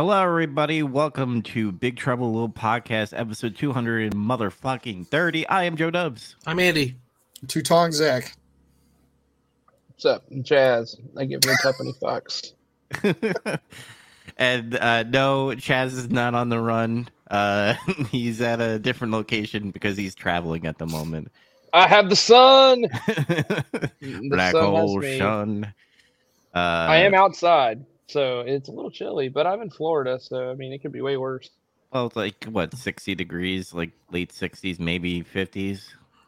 Hello, everybody. Welcome to Big Trouble Little Podcast, episode 200 and motherfucking 30. I am Joe Dubs. I'm Andy. Two tongue Zach. What's up, Jazz? I give no company fucks. and uh, no, Chaz is not on the run. Uh, he's at a different location because he's traveling at the moment. I have the sun. Black sun hole sun. Uh, I am outside, so it's a little chilly, but I'm in Florida, so I mean, it could be way worse. Well, it's like what, 60 degrees, like late 60s, maybe 50s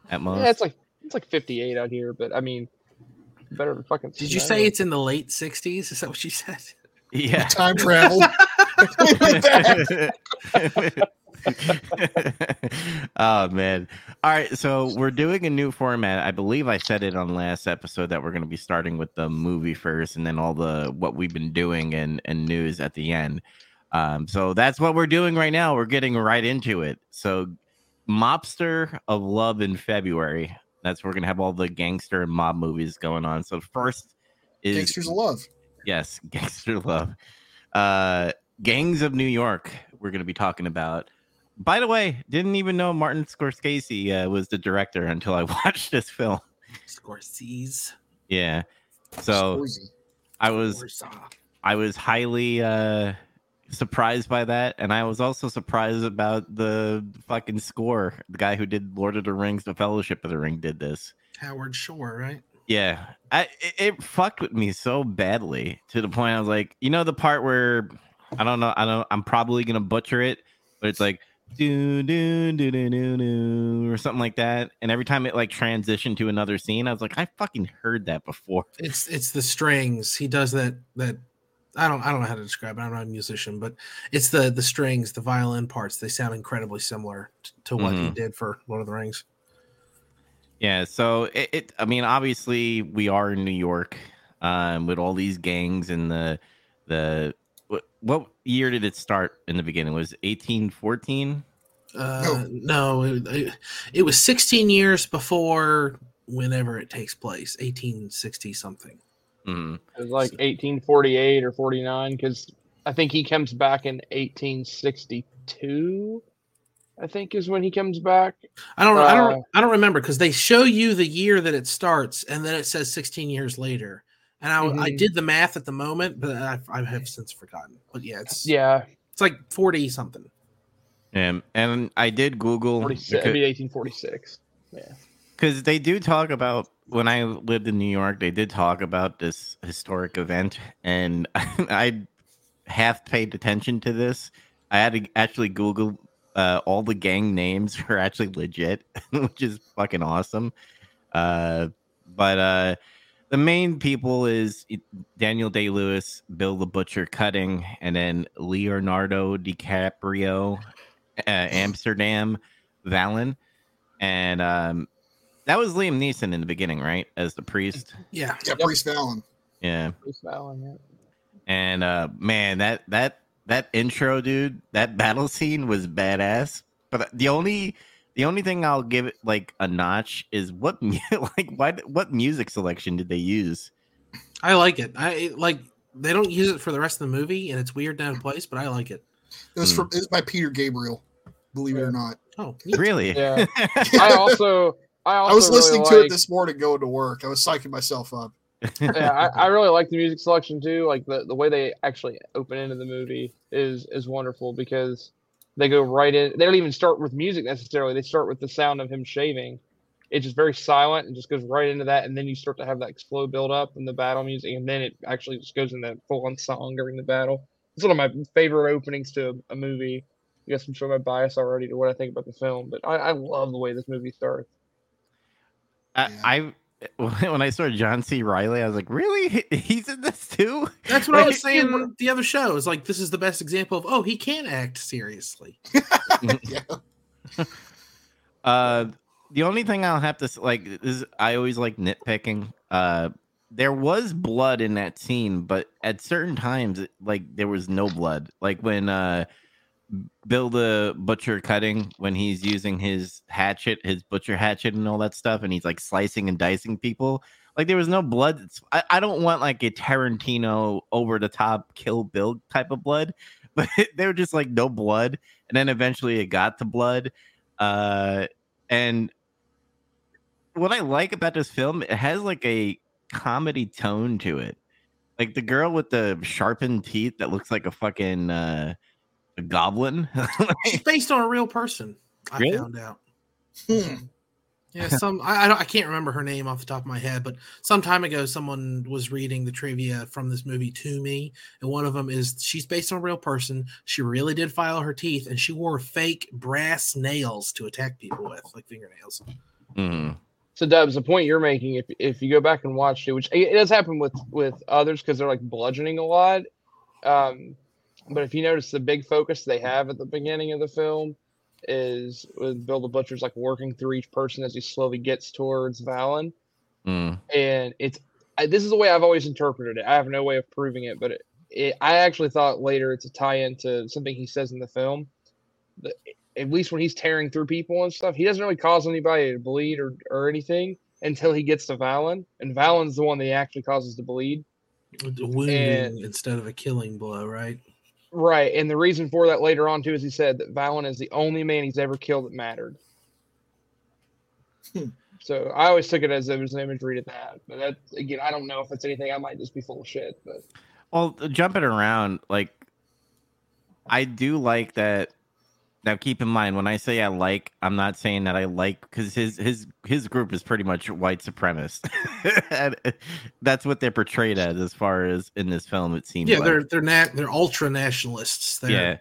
at most. Yeah, it's like it's like 58 out here, but I mean, better than fucking. Did you say it's in the late 60s? Is that what you said? yeah. Time travel. oh man. All right so we're doing a new format. I believe i said it on last episode that we're going to be starting with the movie first and then all the what we've been doing and and news at the end. Um so that's what we're doing right now. We're getting right into it. So mobster of love in february. That's where we're going to have all the gangster and mob movies going on. So first is Gangsters of Love. Yes, Gangster Love. Uh Gangs of New York, we're going to be talking about. By the way, didn't even know Martin Scorsese uh, was the director until I watched this film. Scorsese. Yeah. So Scorsese. I was Scorsese. I was highly uh surprised by that and I was also surprised about the fucking score. The guy who did Lord of the Rings, The Fellowship of the Ring did this. Howard Shore, right? Yeah, I it, it fucked with me so badly to the point I was like, you know, the part where I don't know, I don't, I'm probably gonna butcher it, but it's like do do do do do do or something like that, and every time it like transitioned to another scene, I was like, I fucking heard that before. It's it's the strings. He does that that I don't I don't know how to describe it. I'm not a musician, but it's the the strings, the violin parts. They sound incredibly similar t- to what he Mhm. did for Lord of the Rings. Yeah, so it, it I mean, obviously we are in New York, um, with all these gangs and the the what, what year did it start in the beginning? Was 1814? Uh, no, it, it, it was 16 years before whenever it takes place, 1860 something. Mhm. It was like 1848 or 49 because I think he comes back in 1862. I think is when he comes back. I don't. I Uh, don't. I don't remember because they show you the year that it starts, and then it says 16 years later. And I, I Mhm. did the math at the moment, but I, I have since forgotten. But yeah, it's Yeah, it's like 40 something. And and I did Google 46. because, It'd 1846. Yeah. because they do talk about when I lived in New York, they did talk about this historic event, and I half paid attention to this. I had to actually Google uh, all the gang names are actually legit, which is fucking awesome. Uh, but uh, the main people is Daniel Day Lewis, Bill the Butcher Cutting, and then Leonardo DiCaprio, uh, Amsterdam Vallon, and um, that was Liam Neeson in the beginning, right, as the priest. Yeah, Yeah, Yep. Priest Vallon. Yeah, Bruce Vallon, yeah. and uh, man, that that that intro, dude, that battle scene was badass. But the only the only thing I'll give it like a notch is what like why what music selection did they use? I like it. I like. They don't use it for the rest of the movie, and it's weird down place, but I like it. It was Hmm. from it was by Peter Gabriel, believe it or not. Oh, neat. Really? Yeah. I also, I also I was really listening to like- it this morning going to work. I was psyching myself up. yeah, I, I really like the music selection too. Like the, the way they actually open into the movie is is wonderful because they go right in. They don't even start with music necessarily. They start with the sound of him shaving. It's just very silent and just goes right into that, and then you start to have that slow build up and the battle music, and then it actually just goes into full on song during the battle. It's one of my favorite openings to a movie. I guess I'm showing my bias already to what I think about the film, but I, I love the way this movie starts. I, Yeah. I when I saw John C. Reilly, I was like, really? He's in this too? That's what I was Like, saying. The other show is like this is the best example of oh he can act seriously. yeah. Uh, the only thing I'll have to like is I always like nitpicking. Uh, there was blood in that scene, but at certain times, like there was no blood. Like when uh, Bill the butcher cutting when he's using his hatchet, his butcher hatchet, and all that stuff, and he's like slicing and dicing people. Like there was no blood. I, I don't want like a Tarantino over the top Kill Bill type of blood, but they were just like no blood, and then eventually it got to blood. Uh, and what I like about this film, it has like a comedy tone to it. Like the girl with the sharpened teeth that looks like a fucking uh, a goblin. She's based on a real person. I Really? found out. Hmm. Yeah, some I I, I can't remember her name off the top of my head, but some time ago, someone was reading the trivia from this movie to me, and one of them is she's based on a real person. She really did file her teeth, and she wore fake brass nails to attack people with, like fingernails. Mm. So Dubs, the point you're making, if if you go back and watch it, which it it does happen with with others because they're like bludgeoning a lot. Um, but if you notice the big focus they have at the beginning of the film is with Bill the Butcher's like working through each person as he slowly gets towards Vallon, Mm. and it's I, this is the way I've always interpreted it. I have no way of proving it, but it, it, I actually thought later it's a tie-in to something he says in the film. That at least when he's tearing through people and stuff, he doesn't really cause anybody to bleed or, or anything until he gets to Vallon, and Vallon's the one that he actually causes to bleed. Wounding And- instead of a killing blow, right? Right, and the reason for that later on too is he said that Vallon is the only man he's ever killed that mattered. Hmm. So I always took it as it was an imagery to that, but that again, I don't know if it's anything. I might just be full of shit, but Well, jumping around, like I do like that. Now, keep in mind when I say I like, I'm not saying that I like because his his his group is pretty much white supremacist. And That's what they're portrayed as, as far as in this film. It seems. Yeah, like. they're they're nat they're ultra nationalists. They're yeah,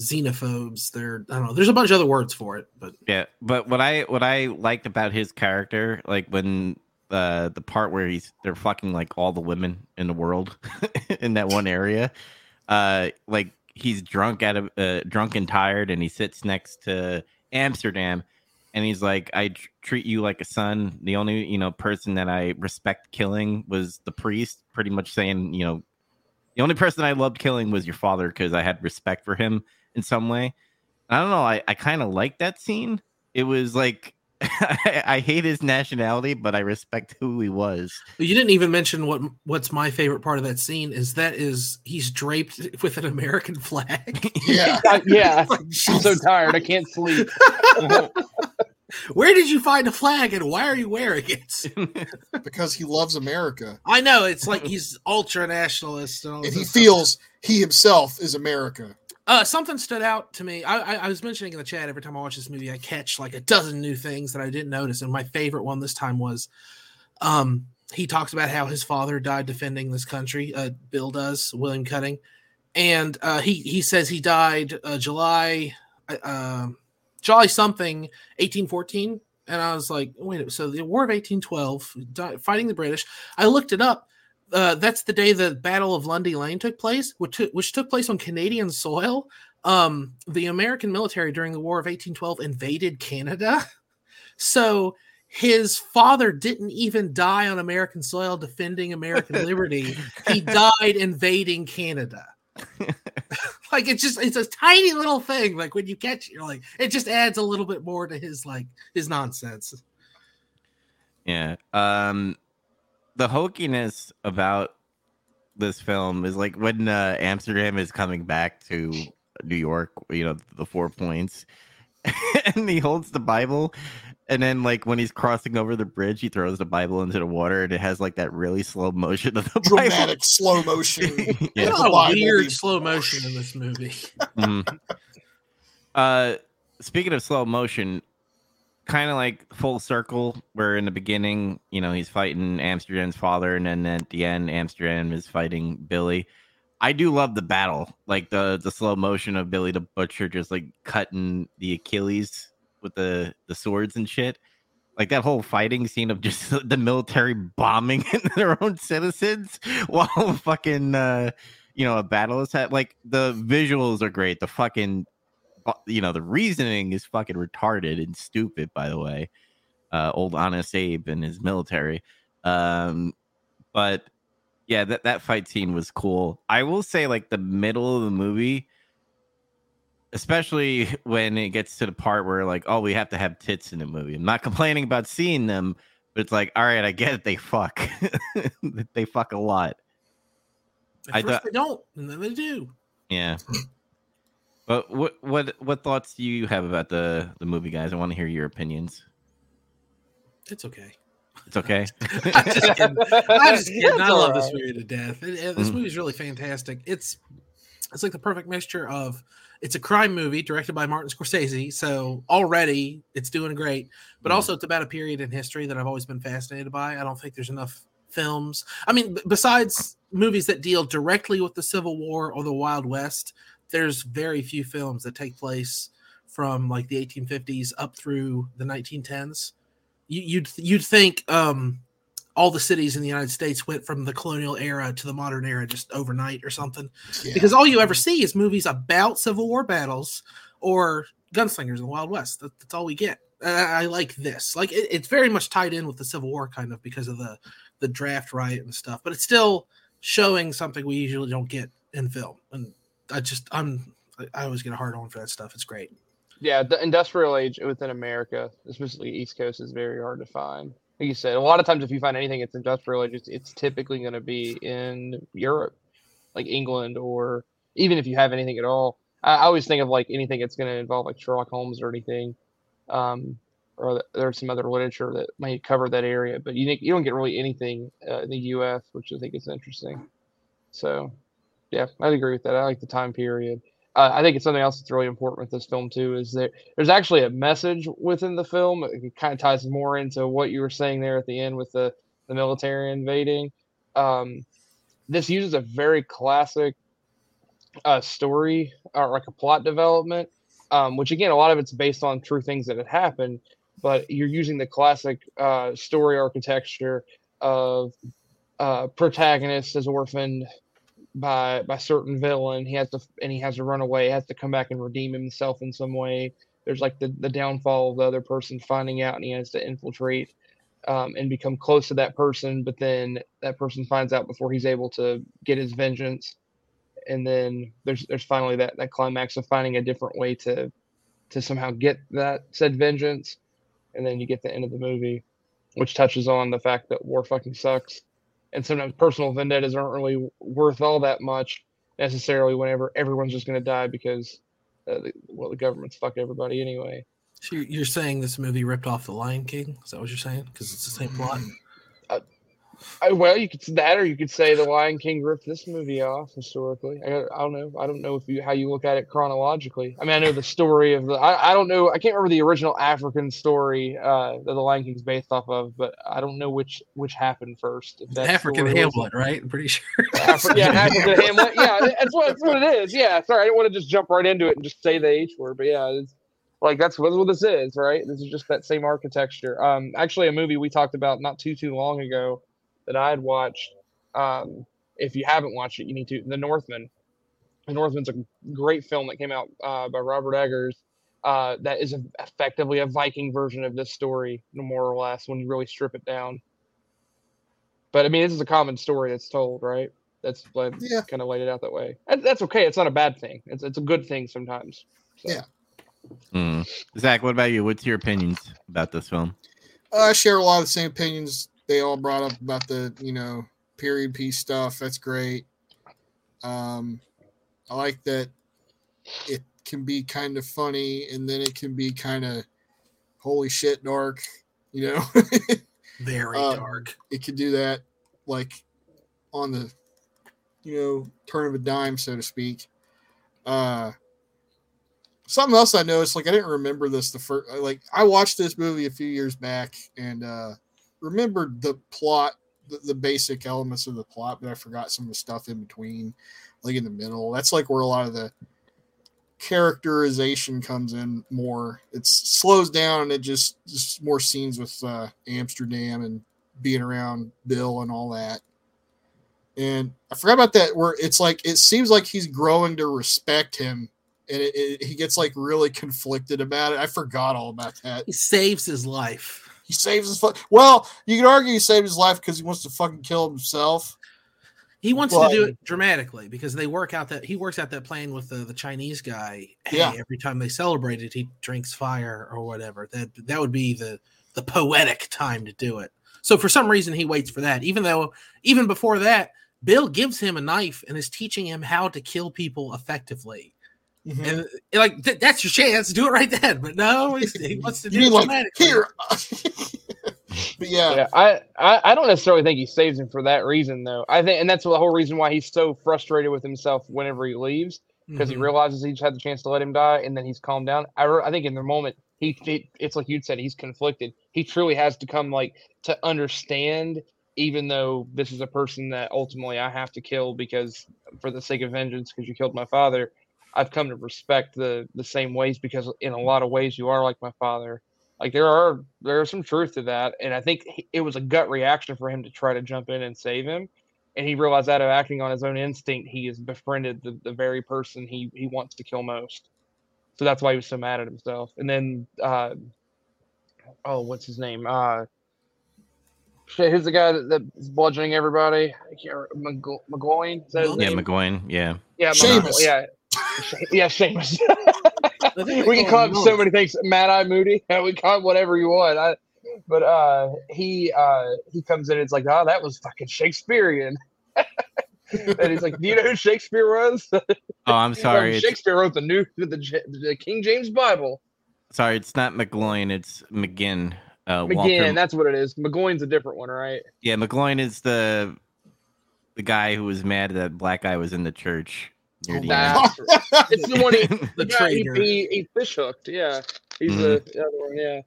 xenophobes. They're I don't know. There's a bunch of other words for it, but yeah. But what I what I liked about his character, like when uh the part where he's they're fucking like all the women in the world in that one area, uh, like he's drunk at a uh, drunk and tired, and he sits next to Amsterdam, and he's like, "I tr- treat you like a son. The only you know person that I respect killing was the priest." Pretty much saying, you know, the only person I loved killing was your father because I had respect for him in some way. I don't know. I, I kind of like that scene. It was like I, I hate his nationality, but I respect who he was. you didn't even mention what what's my favorite part of that scene is that is he's draped with an American flag. Yeah. I- yeah, Like, I'm so tired. I can't sleep. Where did you find a flag and why are you wearing it? because he loves America I know it's like he's ultra nationalist and all and he stuff. feels he himself is America. Uh, something stood out to me. I, I, I was mentioning in the chat every time I watch this movie, I catch like a dozen new things that I didn't notice. And my favorite one this time was, um, he talks about how his father died defending this country. Uh, Bill does, William Cutting, and uh, he he says he died uh, July, uh, um, July something, eighteen fourteen. And I was like, wait, so the War of eighteen twelve, di- fighting the British. I looked it up uh, that's the day the Battle of Lundy Lane took place, which took, which took place on Canadian soil. Um, the American military during the War of 1812 invaded Canada. So his father didn't even die on American soil defending American liberty. He died invading Canada. like it's just it's a tiny little thing. Like when you catch it, you're like, it just adds a little bit more to his like his nonsense. Yeah. Um the hokiness about this film is like when uh, Amsterdam is coming back to New York, you know, the four points. and he holds the Bible and then like when he's crossing over the bridge, he throws the Bible into the water and it has like that really slow motion of the Bible. Dramatic slow motion. There's yeah. a lot of Bible weird being slow motion in this movie. Mhm. Uh, speaking of slow motion, kind of like full circle, where in the beginning, you know, he's fighting Amsterdam's father, and then at the end, Amsterdam is fighting Billy. I do love the battle, like the the slow motion of Billy the Butcher just like cutting the Achilles with the the swords and shit. Like that whole fighting scene of just the military bombing their own citizens while fucking uh you know a battle is had like the visuals are great the fucking you know the reasoning is fucking retarded and stupid by the way uh old honest abe and his military um but yeah that that fight scene was cool i will say like the middle of the movie especially when it gets to the part where like oh we have to have tits in the movie i'm not complaining about seeing them but it's like all right i get it they fuck they fuck a lot At I first do- they don't, and then they do. yeah. But what what what thoughts do you have about the the movie, guys? I want to hear your opinions. It's okay. It's okay. I'm just kidding. I'm just kidding. I love this movie to death. It- it- this Mhm. movie is really fantastic. It's it's like the perfect mixture of it's a crime movie directed by Martin Scorsese, so already it's doing great. But Mhm. also, it's about a period in history that I've always been fascinated by. I don't think there's enough films. I mean, b- besides movies that deal directly with the Civil War or the Wild West, there's very few films that take place from like the 1850s up through the 1910s. You, you'd you'd think um, all the cities in the United States went from the colonial era to the modern era just overnight or something. Yeah. Because all you ever see is movies about Civil War battles or gunslingers in the Wild West. That, that's all we get. I, I like this. Like it, it's very much tied in with the Civil War, kind of because of the the draft riot and stuff. But it's still showing something we usually don't get in film. And I just I'm I- always get a hard on for that stuff. It's great. Yeah, the industrial age within America, especially East Coast, is very hard to find. Like you said, a lot of times if you find anything it's industrial age, it's, it's typically going to be in Europe, like England, or even if you have anything at all. I, I always think of like anything that's going to involve like Sherlock Holmes or anything, um, or th- there's some other literature that might cover that area. But you you don't get really anything uh, in the U.S., which I think is interesting. So, yeah, I'd agree with that. I like the time period uh, I think it's something else that's really important with this film too is that there's actually a message within the film. It kind of ties more into what you were saying there at the end with the the military invading. Um, this uses a very classic uh, story or like a plot development, um, which again a lot of it's based on true things that had happened, but you're using the classic uh, story architecture of uh, protagonist is orphaned by by certain villain. He has to and he has to run away. He has to come back and redeem himself in some way. There's like the the downfall of the other person finding out, and he has to infiltrate um, and become close to that person. But then that person finds out before he's able to get his vengeance. And then there's there's finally that that climax of finding a different way to to somehow get that said vengeance. And then you get the end of the movie, which touches on the fact that war fucking sucks and sometimes personal vendettas aren't really worth all that much necessarily whenever everyone's just going to die because uh, the, well the government's fuck everybody anyway So you're- you're saying this movie ripped off The Lion King? Is that what you're saying? Because it's the same plot. I, well you could say that or you could say the lion king ripped this movie off historically i, I don't know i don't know if you how you look at it chronologically i mean i know the story of the i, I don't know i can't remember the original african story uh, that the lion king's based off of but i don't know which which happened first African Hamlet, right? I'm pretty sure. Afri- yeah, African Hamlet. Yeah, that's what that's what it is. Yeah, sorry, I didn't want to just jump right into it and just say the H word, but yeah, it's like that's what, that's what this is, right? This is just that same architecture. Um, actually, a movie we talked about not too too long ago that I had watched. Um, if you haven't watched it, you need to. The Northman. The Northman's a great film that came out uh, by Robert Eggers. Uh, that is a, effectively a Viking version of this story, more or less, when you really strip it down. But I mean, this is a common story that's told, right? That's like Yeah. kind of laid it out that way. And that's okay. It's not a bad thing. It's it's a good thing sometimes. So. Yeah. Mm. Zach, what about you? What's your opinions about this film? I share a lot of the same opinions they all brought up about the you know period piece stuff. That's great. Um, I like that it can be kind of funny and then it can be kind of holy shit dark. You know, Very Um, dark. it could do that like on the you know turn of a dime, so to speak. Uh, something else I noticed, like I didn't remember this the first, like I watched this movie a few years back and uh remembered the plot, the, the basic elements of the plot, but I forgot some of the stuff in between, like in the middle. That's like where a lot of the characterization comes in more. It slows down and it just just more scenes with uh, Amsterdam and being around Bill and all that. And I forgot about that where it's like it seems like he's growing to respect him and it, it, he gets like really conflicted about it. I forgot all about that. He saves his life. He saves his fu- well. You could argue he saved his life because he wants to fucking kill himself. He wants Well, to do it dramatically because they work out that he works out that plan with the, the Chinese guy. Hey, Yeah. every time they celebrate it, he drinks fire or whatever. That that would be the the poetic time to do it. So for some reason he waits for that. Even though even before that, Bill gives him a knife and is teaching him how to kill people effectively. Mhm. And like th- that's your chance, do it right then. But no, he wants to do You it like here? but yeah, Yeah, I, I I don't necessarily think he saves him for that reason though. I think, and that's the whole reason why he's so frustrated with himself whenever he leaves because he Mhm. realizes he's had the chance to let him die, and then he's calmed down. I, re- I think in the moment he, he it's like you said he's conflicted. He truly has to come like to understand, even though this is a person that ultimately I have to kill because for the sake of vengeance, because you killed my father. I've come to respect the the same ways because in a lot of ways you are like my father. Like there are there is some truth to that, and I think he- it was a gut reaction for him to try to jump in and save him and he realized out of acting on his own instinct, he has befriended the, the very person he, he wants to kill most. So that's why he was so mad at himself. And then, uh, oh, what's his name? Uh, shit, who's the guy that, that's bludgeoning everybody? I can't remember. McGo- McGowan? Is that his Yeah, name? McGowan. Yeah. Yeah, Seamus. Yeah. She- Yeah, Seamus. I think they we can call him so many things. Mad Eye Moody. Yeah, we call him whatever you want. I, but uh, he uh, he comes in. and It's like, oh, that was fucking Shakespearean. and he's like, do you know who Shakespeare was? Oh, I'm sorry. It's, Shakespeare wrote the new the, the King James Bible. sorry, it's not McGloin. It's McGinn. Uh, McGinn, Walter. that's what it is. McGowan's a different one, right? Yeah, McGloin is the the guy who was mad that black guy was in the church. Near the That's it's the one he, end. The yeah, he, he, he fish hooked. Yeah, he's the, the other one. Yeah.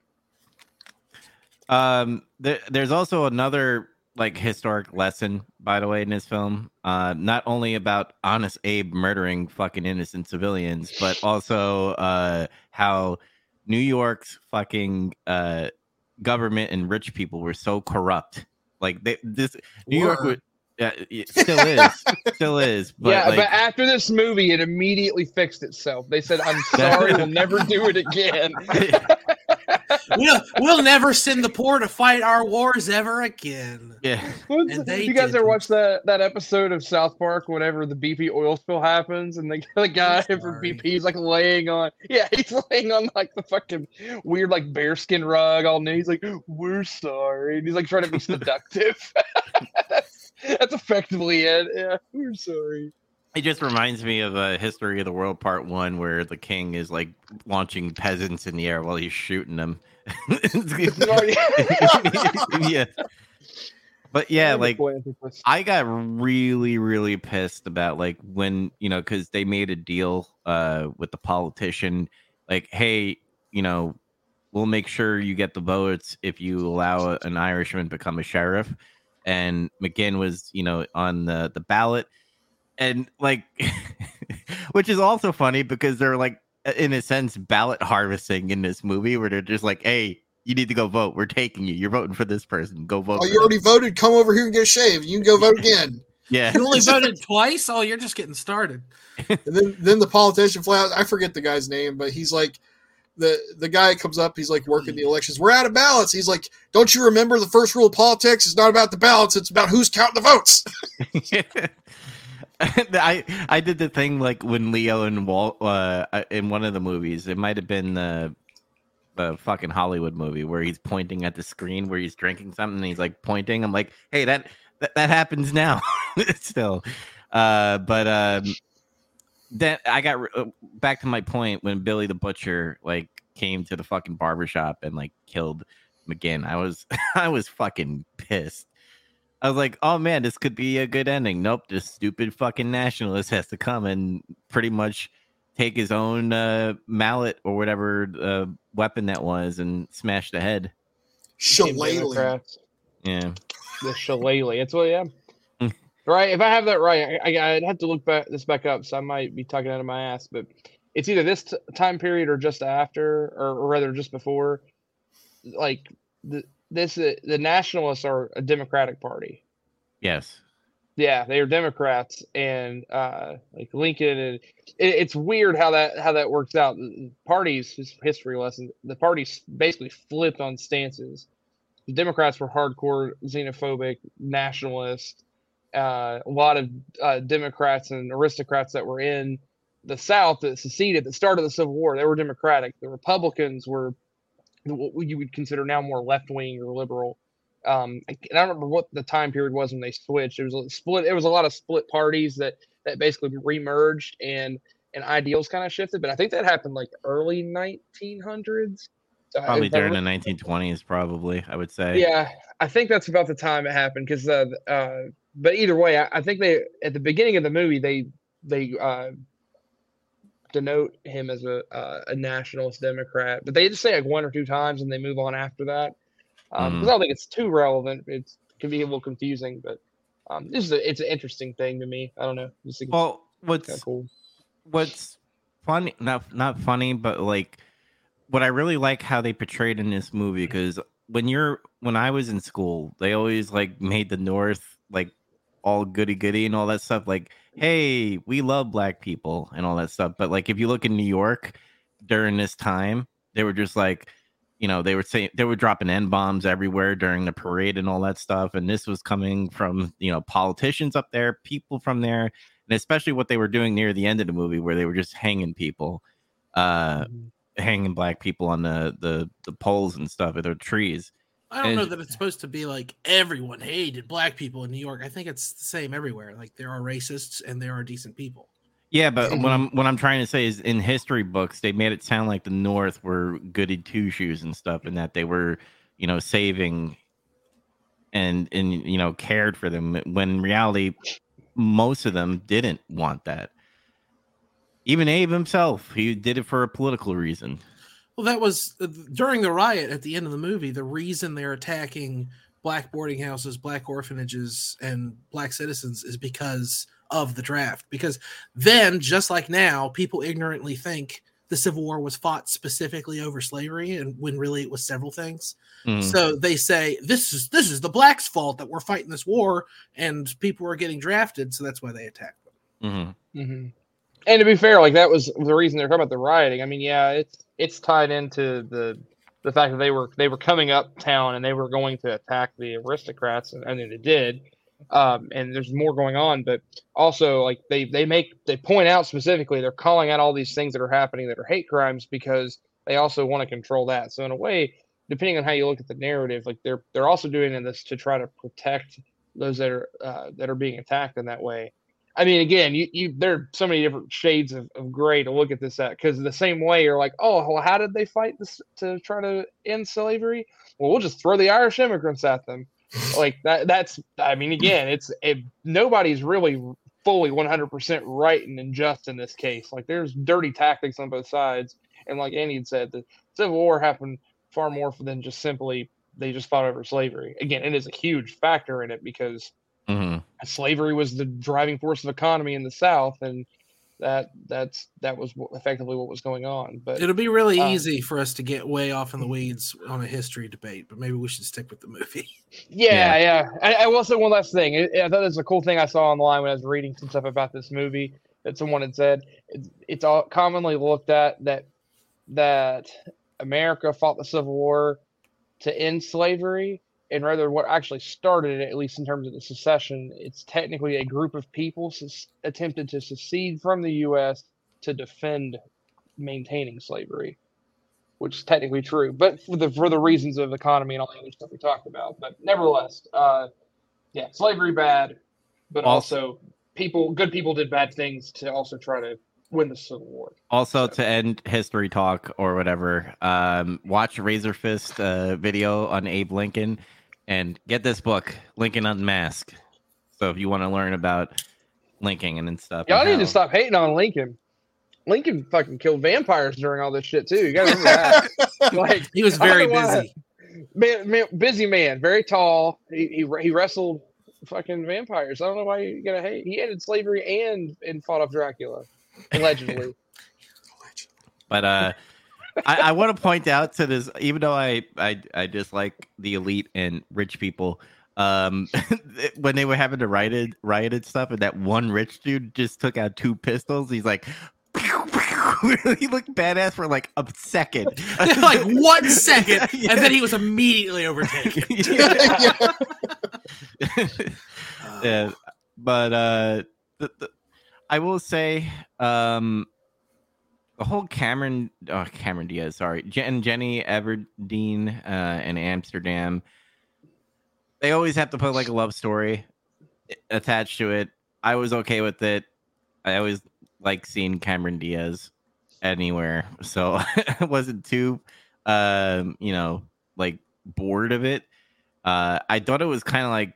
Um, there, there's also another like historic lesson, by the way, in this film. Uh, not only about Honest Abe murdering fucking innocent civilians, but also uh how New York's fucking uh government and rich people were so corrupt. Like they, this New York Were. would. Yeah, it still is, still is. But yeah, like, but after this movie, it immediately fixed itself. They said, "I'm sorry, we'll never do it again." we'll, we'll never send the poor to fight our wars ever again. yeah, And they you guys ever didn't. watch that that episode of South Park whenever the BP oil spill happens and the, the guy I'm from. BP is like laying on yeah he's laying on like the fucking weird like bearskin rug all new he's like we're sorry and he's like trying to be seductive that's effectively it yeah we're sorry It just reminds me of a History of the World Part One, where the king is like launching peasants in the air while he's shooting them. yeah, but yeah, like I got really, really pissed about like when you know because they made a deal uh with the politician, like, hey, you know, we'll make sure you get the votes if you allow an Irishman become a sheriff. And McGinn was, you know, on the the ballot, and like, which is also funny because they're like, in a sense, ballot harvesting in this movie, where they're just like, hey. You need to go vote. We're taking you. You're voting for this person. Go vote. Oh, for you them." already voted. Come over here and get a shave. You can go vote again. Yeah. You only voted twice? Oh, you're just getting started. And then, then the politician flat. I forget the guy's name, but he's like, the the guy comes up. He's like working the elections. We're out of ballots. He's like, don't you remember the first rule of politics? It's not about the ballots. It's about who's counting the votes. I I did the thing like when Leo and Walt uh, in one of the movies. It might have been the the fucking Hollywood movie where he's pointing at the screen where he's drinking something and he's like pointing. I'm like, hey, that that, that happens now still. Uh, but um, then I got uh, back to my point when Billy the Butcher like came to the fucking barbershop and like killed McGinn. I was I was fucking pissed. I was like, oh man, this could be a good ending. Nope, this stupid fucking nationalist has to come and pretty much take his own uh, mallet or whatever uh, weapon that was and smash the head. Shillelagh. Democrats. Yeah. the shillelagh. It's what, yeah. Right. If I have that right, I, I, I'd have to look back this back up, so I might be talking out of my ass. But it's either this t- time period or just after, or, or rather just before. Like the this uh, the nationalists are a Democratic party. Yes. Yeah, they are Democrats, and uh, like Lincoln, and it, it's weird how that how that works out. Parties, his history lesson, the parties basically flipped on stances. The Democrats were hardcore xenophobic, nationalist. Uh, a lot of uh, Democrats and aristocrats that were in the South that seceded at the start of the Civil War, they were Democratic. The Republicans were what you would consider now more left wing or liberal um I, I don't remember what the time period was when they switched. It was a split. It was a lot of split parties that that basically remerged and and ideals kind of shifted. But I think that happened like early 1900s. So Probably I during the 1920s, probably I would say. yeah, I think that's about the time it happened. Because, uh, uh, but either way, I, I think they at the beginning of the movie they they uh, denote him as a uh, a nationalist Democrat, but they just say like one or two times and they move on after that. Um, 'cause I don't think it's too relevant. It's can be a little confusing, but um, this is a, it's an interesting thing to me. I don't know. Well, what's cool. what's funny not not funny but like what i really like how they portrayed in this movie because when you're when i was in school they always like made the north like all goody goody and all that stuff like hey we love black people and all that stuff but like if you look in new york during this time they were just like you know they were saying they were dropping n bombs everywhere during the parade and all that stuff and this was coming from you know politicians up there people from there and especially what they were doing near the end of the movie where they were just hanging people uh Mhm. hanging black people on the the the poles and stuff at their trees I don't know that it's supposed to be like everyone hated black people in New York. I think it's the same everywhere. Like there are racists and there are decent people. yeah but what i'm what i'm trying to say is in history books they made it sound like the north were goody two shoes and stuff and that they were you know saving and and you know cared for them when in reality most of them didn't want that even abe himself he did it for a political reason Well, that was uh, during the riot at the end of the movie. The reason they're attacking black boarding houses, black orphanages, and black citizens is because of the draft. Because then, just like now, people ignorantly think the Civil War was fought specifically over slavery, and when really it was several things. Mm. So they say this is this is the blacks' fault that we're fighting this war, and people are getting drafted, so that's why they attacked them. Mhm. hmm And to be fair, like that was the reason they're talking about the rioting. I mean, yeah, it's it's tied into the the fact that they were they were coming uptown and they were going to attack the aristocrats, and I mean they did. Um, and there's more going on, but also like they they make they point out specifically they're calling out all these things that are happening that are hate crimes because they also want to control that. So in a way, depending on how you look at the narrative, like they're they're also doing this to try to protect those that are uh, that are being attacked in that way. I mean, again, you, you there are so many different shades of, of gray to look at this at because the same way you're like, oh, well, how did they fight this to try to end slavery? Well, we'll just throw the Irish immigrants at them. like that. That's I mean, again, it's it, nobody's really fully 100% right and just in this case. Like there's dirty tactics on both sides, and like Andy had said, the Civil War happened far more than just simply they just fought over slavery. Again, it is a huge factor in it because Mhm. slavery was the driving force of economy in the South, and that that's that was effectively what was going on. But It'll be really Uh, easy for us to get way off in the weeds on a history debate, but maybe we should stick with the movie. yeah, yeah. I, I will say one last thing. I, I thought this was a cool thing I saw online when I was reading some stuff about this movie that someone had said. It's, it's all commonly looked at that that America fought the Civil War to end slavery, and rather what actually started it, at least in terms of the secession, it's technically a group of people sus- attempted to secede from the U.S. to defend maintaining slavery, which is technically true, but for the for the reasons of economy and all the other stuff we talked about. But nevertheless, uh, yeah, slavery bad, but Also- people, good people did bad things to also try to win the Civil War. Also, to end history talk or whatever, um, watch Razorfist uh, video on Abe Lincoln and get this book, Lincoln Unmasked. So if you want to learn about Lincoln and, and stuff, Y'all and need to stop hating on Lincoln. Lincoln fucking killed vampires during all this shit too. You gotta remember that. like He was I very busy. man, man, busy man, very tall. He, he he wrestled fucking vampires. I don't know why you gotta hate. He ended slavery and and fought off Dracula, allegedly. But uh, I, I want to point out to this, even though I, I I dislike the elite and rich people, um, when they were having the rioted rioted stuff, and that one rich dude just took out two pistols. He's like. he looked badass for like a second. like one second, Yeah. and then he was immediately overtaken. yeah. yeah, but uh, the, the, I will say, um, the whole Cameron, oh, Cameron Diaz, sorry, Jen, Jenny Everdeane, uh, in Amsterdam. They always have to put like a love story attached to it. I was okay with it. I always like seeing Cameron Diaz anywhere, so I wasn't too, um, you know, like bored of it. Uh, I thought it was kind of like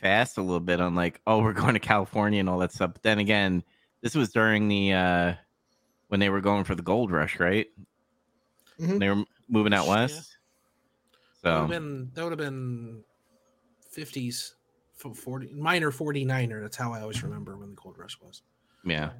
fast a little bit on like, oh, we're going to California and all that stuff. But then again, this was during the uh when they were going for the gold rush, right? Mhm. They were moving out Yeah. west. That would So have been that would have been fifties, forty minor forty niner. That's how I always remember when the gold rush was. yeah,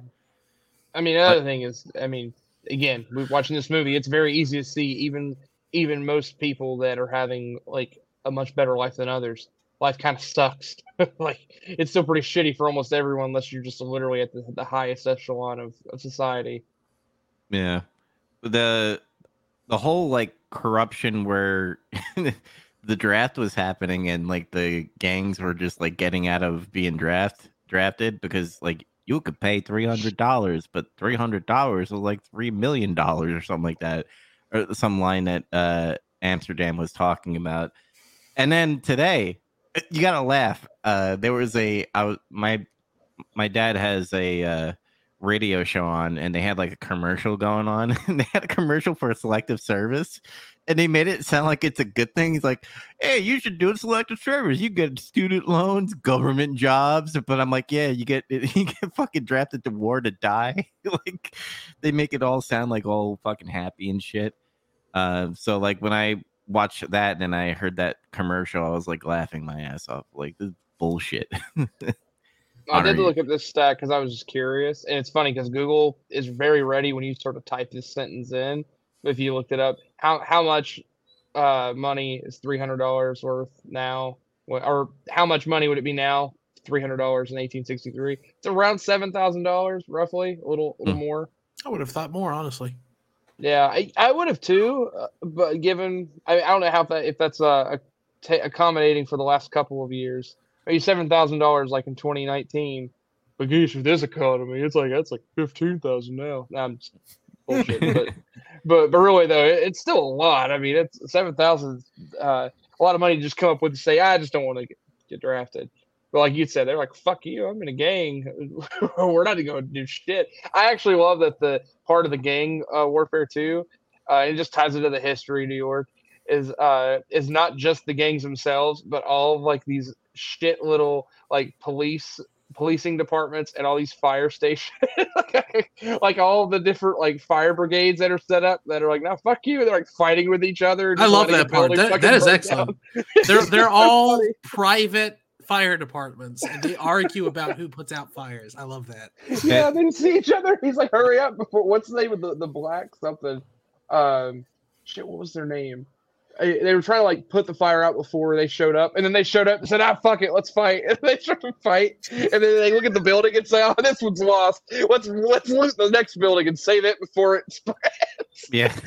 I mean, another thing is, I mean, again, we- watching this movie, it's very easy to see even even most people that are having like a much better life than others. Life kind of sucks. like it's still pretty shitty for almost everyone, unless you're just literally at the, the highest echelon of, of society. Yeah. The the whole like corruption where the draft was happening and like the gangs were just like getting out of being draft drafted because like you could pay three hundred dollars, but three hundred dollars was like three million dollars or something like that, or some line that uh Amsterdam was talking about. And then today, you gotta laugh. Uh, there was a I was my my dad has a uh, radio show on, and they had like a commercial going on, and they had a commercial for a selective service, and they made it sound like it's a good thing. He's like, "Hey, you should do a selective service. You get student loans, government jobs." But I'm like, "Yeah, you get you get fucking drafted to war to die." like they make it all sound like all fucking happy and shit. Uh, so like when I watched that and I heard that commercial, I was like laughing my ass off. Like this is bullshit. I did look at this stat because I was just curious, and it's funny because Google is very ready when you sort of type this sentence in. If you looked it up, how how much uh, money is three hundred dollars worth now, or how much money would it be now? Three hundred dollars in eighteen sixty three. It's around seven thousand dollars, roughly, a little a little Hmm. more. I would have thought more, honestly. Yeah, I, I would have too, uh, but given I, I don't know how that if that's uh, ta accommodating for the last couple of years. Maybe seven thousand dollars like in 2019. But geez, for this economy, it's like that's like fifteen thousand now. Nah, I'm just bullshit, but but but really though, it- it's still a lot. I mean, it's seven thousand. Uh, a lot of money to just come up with to say I just don't want to get, get drafted. But like you said, they're like, "Fuck you! I'm in a gang. We're not going to do shit." I actually love that the part of the gang uh, warfare too. Uh, it just ties into the history of New York. Is uh is not just the gangs themselves, but all of like these shit little like police policing departments and all these fire stations, like all the different like fire brigades that are set up that are like, "Now fuck you!" They're like fighting with each other. I love that part. That, that is excellent. down. They're they're all funny. private fire departments, and they argue about who puts out fires. I love that. yeah, they didn't see each other. He's like, hurry up before what's the name of the, the black something? Um shit, what was their name? They were trying to like put the fire out before they showed up, and then they showed up and said, "Ah, fuck it, let's fight." And they tried to fight, and then they look at the building and say, "Oh, this one's lost. Let's let's loot the next building and save it before it spreads." Yeah.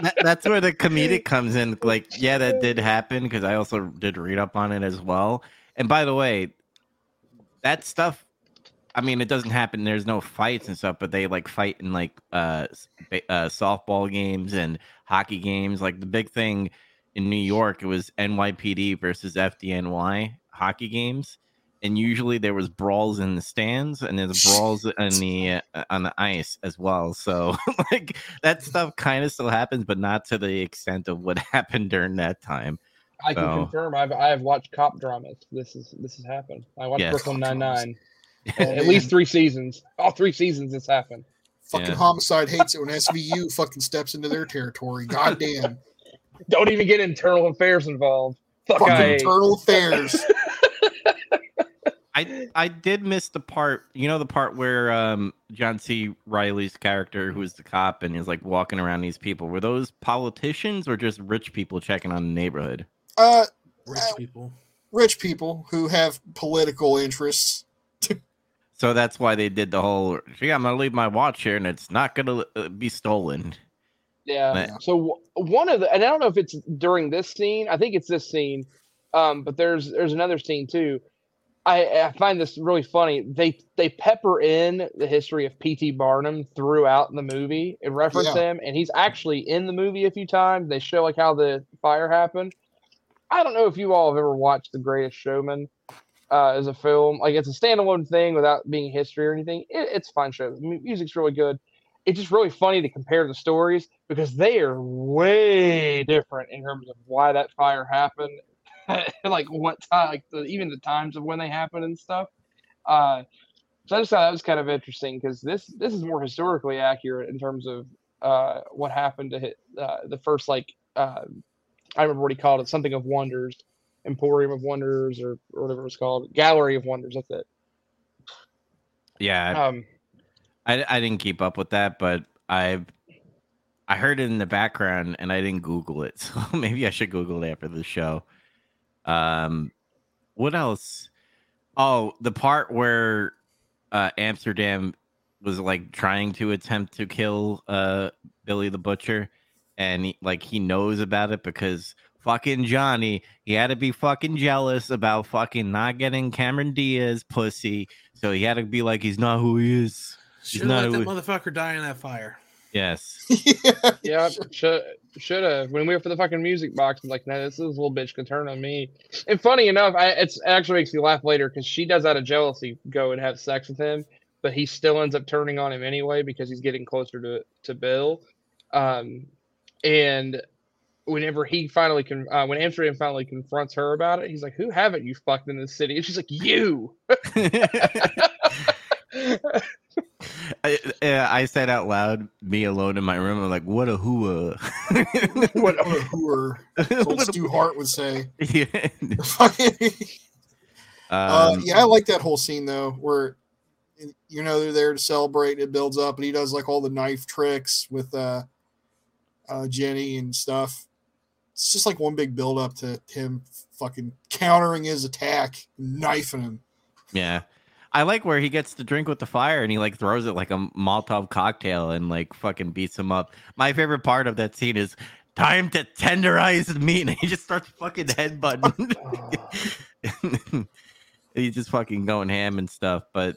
That- that's where the comedic comes in. Like, yeah, that did happen because I also did read up on it as well. And by the way, that stuff, I mean, it doesn't happen. There's no fights and stuff, but they like fight in like uh, uh softball games and hockey games. Like the big thing in New York, it was NYPD versus FDNY hockey games. And usually there was brawls in the stands, and there's brawls on the uh, on the ice as well. So like that stuff kind of still happens, but not to the extent of what happened during that time. I can confirm. I've I've watched cop dramas. This is this has happened. I watched Yes. Brooklyn Nine. Nine. Oh, At man. least three seasons. All three seasons. this happened. fucking Yeah. homicide hates it when SVU fucking steps into their territory. God damn. Don't even get internal affairs involved. Fuck Fucking I. internal affairs. I I did miss the part, you know, the part where um John C. Reilly's character, who's the cop, and is like walking around these people. Were those politicians or just rich people checking on the neighborhood? Uh, Rich Uh, people. rich people who have political interests. So that's why they did the whole. Gee, I'm gonna leave my watch here, and it's not gonna uh, be stolen. Yeah. But- So one of the, and I don't know if it's during this scene. I think it's this scene. Um, but there's there's another scene too. I, I find this really funny. They they pepper in the history of P.T. Barnum throughout the movie and reference Yeah. him, and he's actually in the movie a few times. They show like how the fire happened. I don't know if you all have ever watched The Greatest Showman. Uh, as a film. Like it's a standalone thing without being history or anything. It, it's fun show. Music's really good. It's just really funny to compare the stories because they are way different in terms of why that fire happened, like what time, like the, even the times of when they happened and stuff. Uh, so I just thought that was kind of interesting because this this is more historically accurate in terms of uh, what happened to hit, uh, the first like uh, I remember what he called it something of wonders, Emporium of Wonders or, or whatever it was called, Gallery of Wonders. That's it. Yeah, Um, I I didn't keep up with that, but I I heard it in the background and I didn't Google it, so maybe I should Google it after the show. Um, what else? Oh, the part where uh, Amsterdam was like trying to attempt to kill uh Billy the Butcher, and he, like he knows about it because fucking Johnny, he had to be fucking jealous about fucking not getting Cameron Diaz pussy, so he had to be like he's not who he is. Should not let that motherfucker die in that fire. Yes. yeah. yeah, should should have when we were for the fucking music box. I'm like, no, this is little bitch can turn on me. And funny enough, I, it's it actually makes me laugh later because she does out of jealousy go and have sex with him, but he still ends up turning on him anyway because he's getting closer to to Bill. Um, and whenever he finally can, uh, when Amsterdam finally confronts her about it, he's like, "Who haven't you fucked in this city?" And she's like, "You." I, uh, I said out loud, me alone in my room. I'm like, what a hooah. What a hooer. That's what What Stu Hart would say. yeah. uh, Um, yeah, I like that whole scene though, where you know they're there to celebrate. It builds up, and he does like all the knife tricks with uh, uh, Jenny and stuff. It's just like one big build up to him fucking countering his attack, knifing him. yeah. I like where he gets to drink with the fire and he like throws it like a Molotov cocktail and like fucking beats him up. My favorite part of that scene is time to tenderize the meat and he just starts fucking headbutting. He's just fucking going ham and stuff. But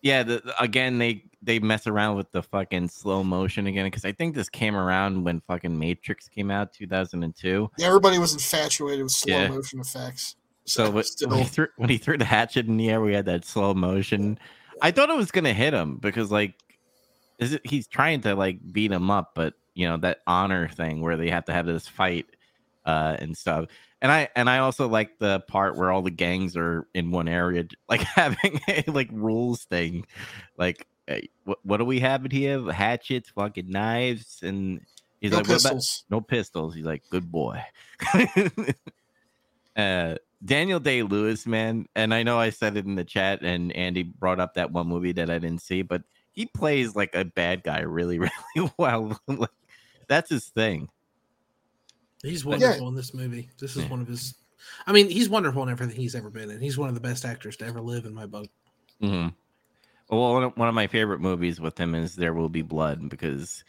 yeah, the, again they they mess around with the fucking slow motion again because I think this came around when fucking Matrix came out 2002. Yeah, everybody was infatuated with slow Yeah. motion effects. So when, when he threw when he threw the hatchet in the air, we had that slow motion. I thought it was gonna hit him because like, is it he's trying to like beat him up, but you know that honor thing where they have to have this fight uh, and stuff. And I and I also like the part where all the gangs are in one area, like having a like rules thing, like. Hey, what, what do we have in here? Hatchets, fucking knives, and he's no like, "What about pistols. no pistols. He's like, good boy. uh, Daniel Day Lewis, man, and I know I said it in the chat, and Andy brought up that one movie that I didn't see, but he plays like a bad guy really, really well. like, that's his thing. He's Yeah. wonderful in this movie. This is Yeah. one of his. I mean, he's wonderful in everything he's ever been in. He's one of the best actors to ever live in my book. hmm Well, one of, my favorite movies with him is There Will Be Blood because,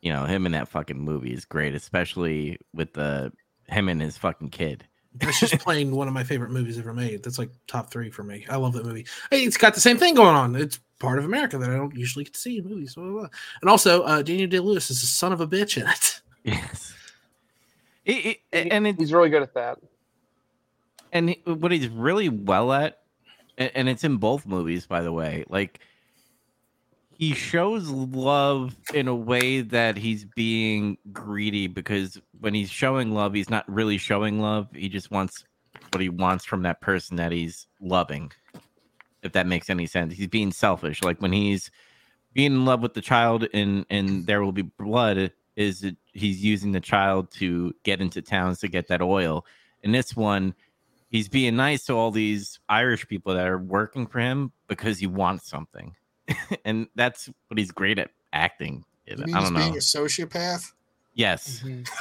you know, him in that fucking movie is great, especially with the him and his fucking kid. That's just playing one of my favorite movies ever made. That's like top three for me. I love that movie. Hey, it's got the same thing going on. It's part of America that I don't usually get to see in movies. Blah, blah, blah. And also, uh, Daniel Day Lewis is a son of a bitch in it. Yes. It, it, and it, he's really good at that. and what he's really well at and, and it's in both movies by the way. Like he shows love in a way that he's being greedy because when he's showing love he's not really showing love. He just wants what he wants from that person that he's loving if that makes any sense. He's being selfish. Like when he's being in love with the child in and there will be blood is he's using the child to get into towns to get that oil. In this one he's being nice to all these irish people that are working for him because he wants something and that's what he's great at acting You mean i he's don't know being a sociopath? yes mm-hmm.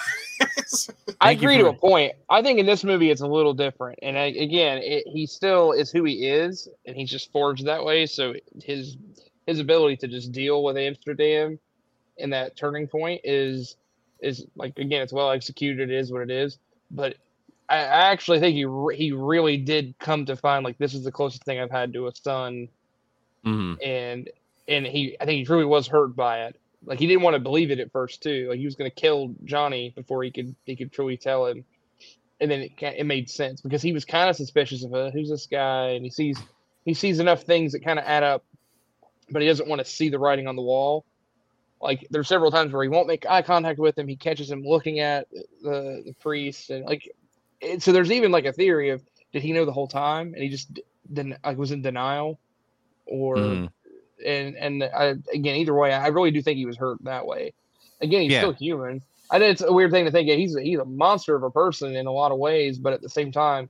I Thank you agree to a point. I think in this movie it's a little different, and I, again, it, he still is who he is, and he's just forged that way. So his his ability to just deal with Amsterdam in that turning point is is like again, it's well executed. It is what it is, but I, actually think he re- he really did come to find like this is the closest thing I've had to a son, Mhm. and and he I think he truly was hurt by it. Like he didn't want to believe it at first too. Like he was going to kill Johnny before he could he could truly tell him. and then it it made sense because he was kind of suspicious of uh, who's this guy, and he sees he sees enough things that kind of add up, but he doesn't want to see the writing on the wall. Like there's several times where he won't make eye contact with him. He catches him looking at the the priest, and like so. There's even like a theory of did he know the whole time, and he just then like was in denial, or Mhm. and and I, again either way, I really do think he was hurt that way. Again, he's Yeah. still human. I know it's a weird thing to think. Yeah, he's a, he's a monster of a person in a lot of ways, but at the same time,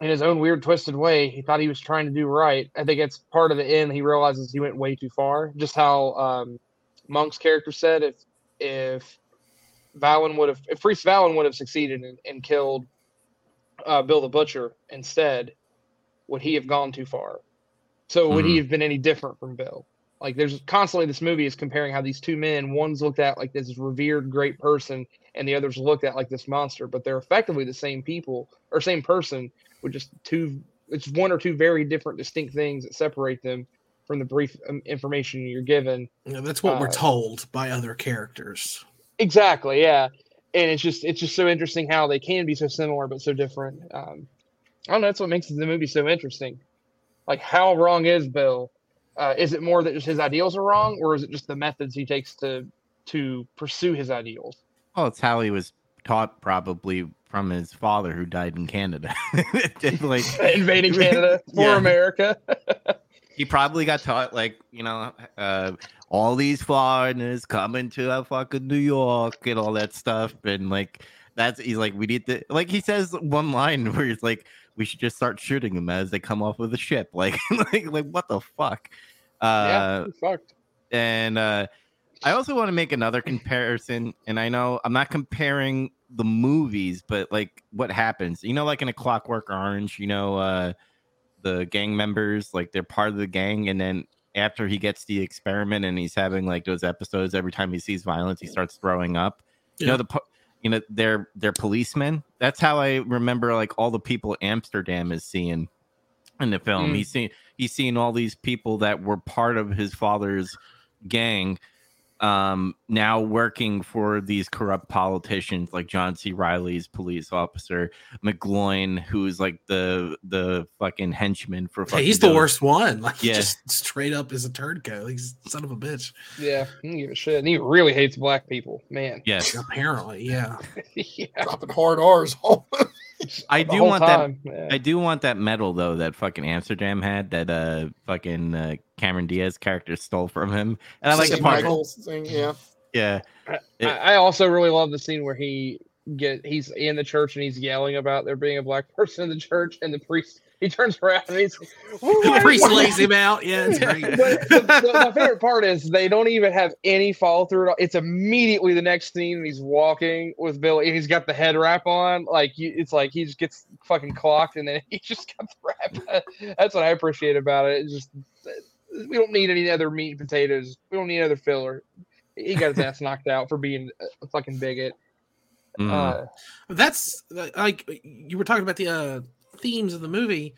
in his own weird, twisted way, he thought he was trying to do right. I think it's part of the end. He realizes he went way too far. Just how um, Monk's character said, if if Vallon would have, if Priest Vallon would have succeeded and, and killed uh, Bill the Butcher instead, would he have gone too far? So would he have been any different from Bill? Like there's constantly this movie is comparing how these two men, one's looked at like this revered great person, and the other's looked at like this monster, but they're effectively the same people or same person with just two it's one or two very different distinct things that separate them from the brief um, information you're given. Know, that's what we're Uh, told by other characters. Exactly, yeah. And it's just it's just so interesting how they can be so similar but so different. Um, I don't know. That's what makes the movie so interesting. Like, how wrong is Bill? Uh, is it more that just his ideals are wrong, or is it just the methods he takes to to pursue his ideals? Well, it's how he was taught probably from his father who died in Canada. Like Invading Canada for Yeah. America. he probably got taught like, you know, uh all these foreigners coming to uh, fucking New York and all that stuff. And like that's he's like, we need to like he says one line where he's like, we should just start shooting them as they come off of the ship. Like like like what the fuck? yeah, Uh he's fucked. and uh I also want to make another comparison, and I know I'm not comparing the movies, but like what happens, you know, like in a Clockwork Orange, you know, uh the gang members, like they're part of the gang, and then after he gets the experiment and he's having like those episodes, every time he sees violence, he starts throwing up. You know, the po- you know they're they're policemen. That's how I remember like all the people Amsterdam is seeing in the film. Mm. He's seeing he's seeing all these people that were part of his father's gang um now working for these corrupt politicians like John C. Reilly's police officer, McGloin, who's like the the fucking henchman for Hey, fucking he's the those- worst one. Like, he just straight up is a turd go. He's son of a bitch. Yeah, he don't give a shit. And he really hates black people, man. Yes. Apparently, yeah. yeah, dropping hard R's. all I do whole want that time, yeah. I do want that medal though that fucking Amsterdam had that uh fucking uh, Cameron Diaz character stole from him. And I like the St. part Michael's thing. Yeah. yeah. It- I, I also really love the scene where he get he's in the church and he's yelling about there being a black person in the church, and the priest he turns around and he's The priest lays him out. Yeah, it's great. But the, the, my favorite part is they don't even have any follow through at all. It's immediately the next scene, and he's walking with Billy, and he's got the head wrap on. Like it's like he just gets fucking clocked, and then he just got the wrap. That's what I appreciate about it. It's just we don't need any other meat and potatoes. We don't need another filler. He got his ass knocked out for being a fucking bigot. Mhm. Uh, That's like you were talking about the uh, themes of the movie,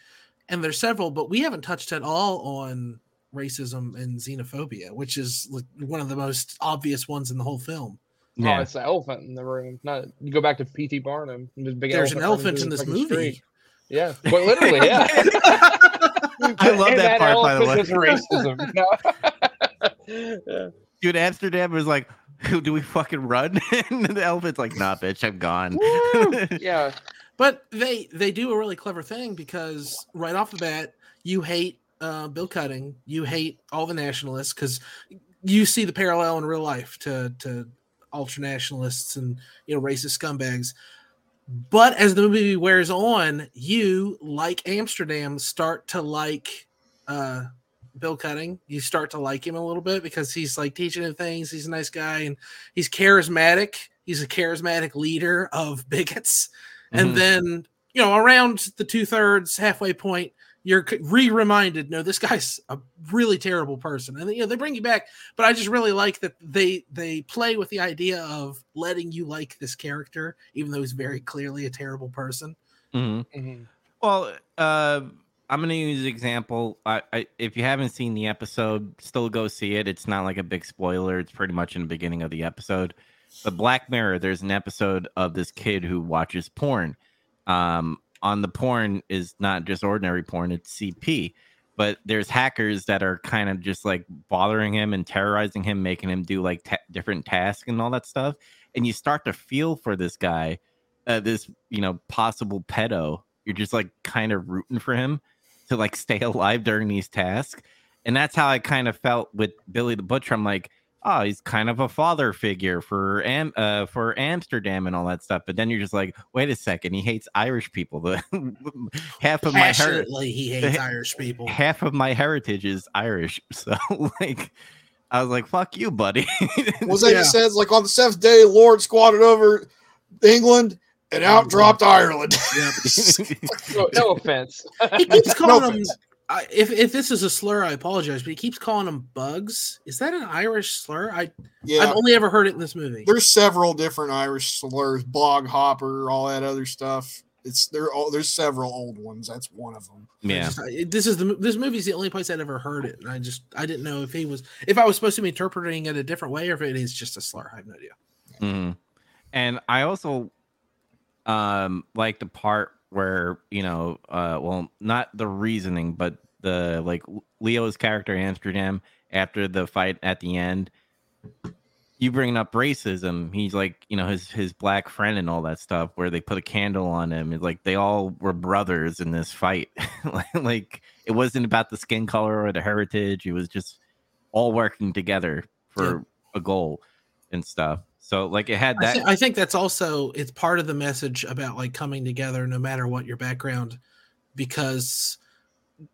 and there's several, but we haven't touched at all on racism and xenophobia, which is like one of the most obvious ones in the whole film. Oh, it's the elephant in the room. Not you go back to P.T. Barnum. This big There's an elephant elephant in this through the fucking movie. street. Yeah, but literally, yeah. I love And that part, by the way. is racism. No. Yeah. Dude, Amsterdam was like, do we fucking run? and the elephant's like, nah, bitch, I'm gone. Yeah, But they they do a really clever thing because right off the bat, you hate uh, Bill Cutting, you hate all the nationalists because you see the parallel in real life to to ultra nationalists and you know racist scumbags. But as the movie wears on, you like Amsterdam start to like uh, Bill Cutting. You start to like him a little bit because he's like teaching him things. He's a nice guy and he's charismatic. He's a charismatic leader of bigots. And Mhm. then, you know, around the two thirds, halfway point, you're re reminded, no, this guy's a really terrible person. And, you know, they bring you back. But I just really like that they they play with the idea of letting you like this character, even though he's very clearly a terrible person. Mhm. Mhm. Well, uh, I'm gonna use an example. I, I, if you haven't seen the episode, still go see it. It's not like a big spoiler. It's pretty much in the beginning of the episode. But Black Mirror, there's an episode of this kid who watches porn. Um, on the porn is not just ordinary porn; it's CP. But there's hackers that are kind of just like bothering him and terrorizing him, making him do like ta- different tasks and all that stuff. And you start to feel for this guy, uh, this you know possible pedo. You're just like kind of rooting for him to like stay alive during these tasks. And that's how I kind of felt with Billy the Butcher. I'm like, oh, he's kind of a father figure for Am- uh, for Amsterdam and all that stuff. But then you're just like, wait a second, he hates Irish people. The half of my heritage, he hates Irish people. half of my heritage is Irish. So like, I was like, fuck you, buddy. Was that Yeah. he says like on the seventh day, Lord squatted over England and out dropped Ireland. No, no offense. He keeps calling them. Offense. I, if if this is a slur, I apologize, but he keeps calling them bugs. Is that an Irish slur? I yeah, I've only ever heard it in this movie. there's several different Irish slurs, bog hopper, all that other stuff. It's there. all There's several old ones. That's one of them. Yeah. just- I- this is the this movie's the only place I'd ever heard it, and I just I didn't know if he was if I was supposed to be interpreting it a different way or if it is just a slur. I have no idea. Mhm. And I also um like the part where, you know, uh well, not the reasoning, but the like Leo's character Amsterdam after the fight at the end. You bringing up racism, he's like, you know, his his black friend and all that stuff, where they put a candle on him. It's like they all were brothers in this fight. like it wasn't about the skin color or the heritage. It was just all working together for a goal and stuff. So like it had I, that. I think that's also it's part of the message about like coming together no matter what your background, because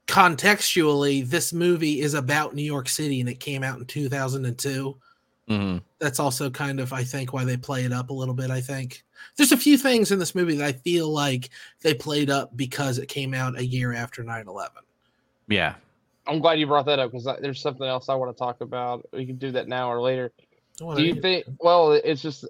contextually this movie is about New York City and it came out in 2002. Mhm. that's also kind of I think why they play it up a little bit. I think there's a few things in this movie that I feel like they played up because it came out a year after 9/11. Yeah. I'm glad you brought that up because there's something else I want to talk about. We can do that now or later. Well, Do you there think? Well, it's just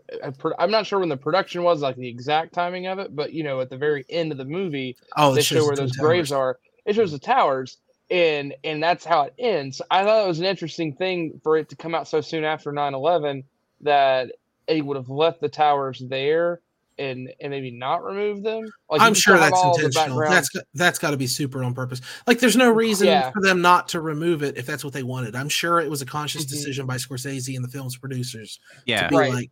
I'm not sure when the production was, like the exact timing of it, but you know, at the very end of the movie, oh, they show where those Twin graves are. It shows the towers, and and that's how it ends. I thought it was an interesting thing for it to come out so soon after 9/11 that they would have left the towers there and and maybe not remove them. Like, I'm sure that's intentional. background- That's got- to be super on purpose. Like, there's no reason Yeah. for them not to remove it if that's what they wanted. I'm sure it was a conscious Mhm. decision by Scorsese and the film's producers Yeah. to be Right. like,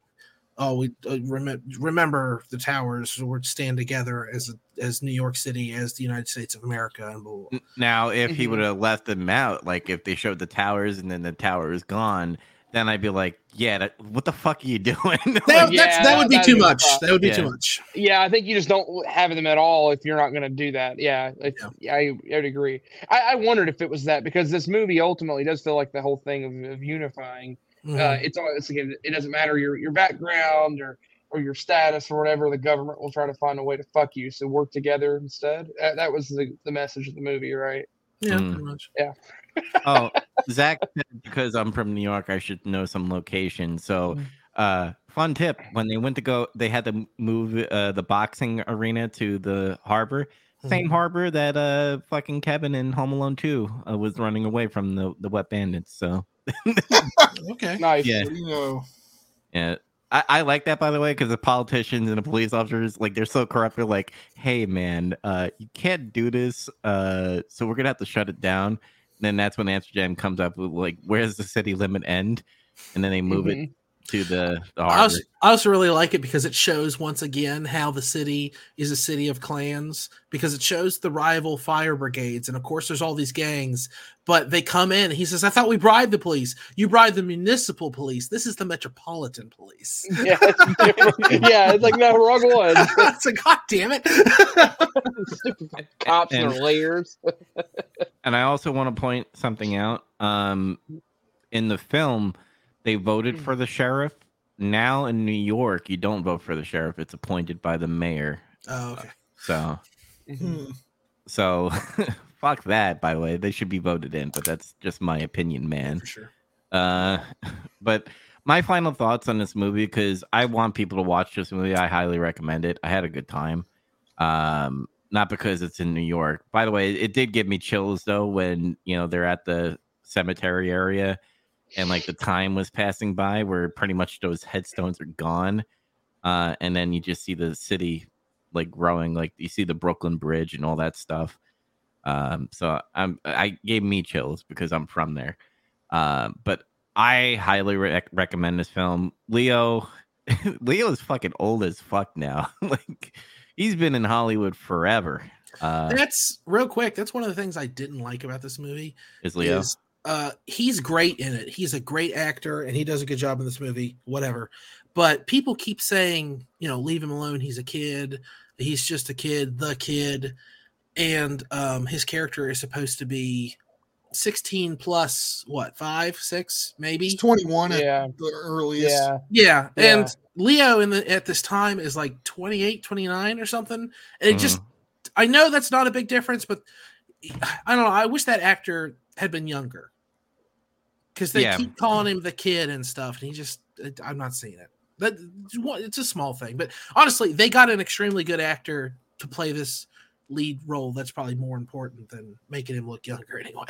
"Oh, we uh, rem- remember the towers. We're stand together as as New York City, as the United States of America." And blah, blah, blah. Now, if he Mhm. would have left them out, like if they showed the towers and then the tower is gone, then I'd be like, yeah, that, what the fuck are you doing? That, Like, Yeah, that would be too be much. That would be Yeah. too much. Yeah, I think you just don't have them at all if you're not going to do that. Yeah, if, yeah. I, I would agree. I, I wondered if it was that because this movie ultimately does feel like the whole thing of, of unifying. Uh, Mhm. it's all it's again, it doesn't matter your your background or or your status or whatever. The government will try to find a way to fuck you. So work together instead. That, that was the, the message of the movie, right? yeah, Mm. pretty much. Oh, Zach said because I'm from New York, I should know some location. So, Mm. uh, fun tip: when they went to go, they had to move uh, the boxing arena to the harbor, same Mhm. harbor that uh fucking Kevin in Home Alone Two uh, was running away from the the wet bandits. So, Okay. Nice. Yeah. You know, yeah. I, I like that by the way because the politicians and the police officers like they're so corrupt. They're like, "Hey man, uh, you can't do this. Uh, so we're gonna have to shut it down." Then that's when Amsterdam comes up with like, "Where's the city limit end?" And then they move it Mhm. To the the I also, I also really like it because it shows once again how the city is a city of clans because it shows the rival fire brigades and of course there's all these gangs but they come in he says I thought we bribed the police you bribed the municipal police this is the metropolitan police Yeah, it's yeah, it's like no wrong one. it's like god damn it cops and And- layers. And I also want to point something out. Um, in the film, they voted for the sheriff. Now in New York, you don't vote for the sheriff; it's appointed by the mayor. oh okay So, hmm. so fuck that. By the way, they should be voted in, but that's just my opinion, man. for sure Uh, but my final thoughts on this movie because I want people to watch this movie. I highly recommend it. I had a good time. Um, not because it's in New York. By the way, it did give me chills though when you know they're at the cemetery area and like the time was passing by where pretty much those headstones are gone. Uh, and then you just see the city like growing, like you see the Brooklyn Bridge and all that stuff. Um, so I'm I gave me chills because I'm from there. Uh, but I highly rec- recommend this film. Leo, Leo is fucking old as fuck now. like he's been in Hollywood forever. Uh, That's real quick. That's one of the things I didn't like about this movie. is Leo? is uh he's great in it. He's a great actor and he does a good job in this movie, whatever. But people keep saying, you know, leave him alone. He's a kid. He's just a kid, the kid. And um his character is supposed to be 16 plus what, five, six, maybe? He's 21 at Yeah, the earliest. yeah. Yeah. Yeah. And Leo in the at this time is like 28, 29 or something. And it just Mhm. I know that's not a big difference, but I don't know. I wish that actor had been younger because they Yeah. keep calling him the kid and stuff, and he just I'm not seeing it. That it's a small thing, but honestly, they got an extremely good actor to play this lead role. That's probably more important than making him look younger anyway.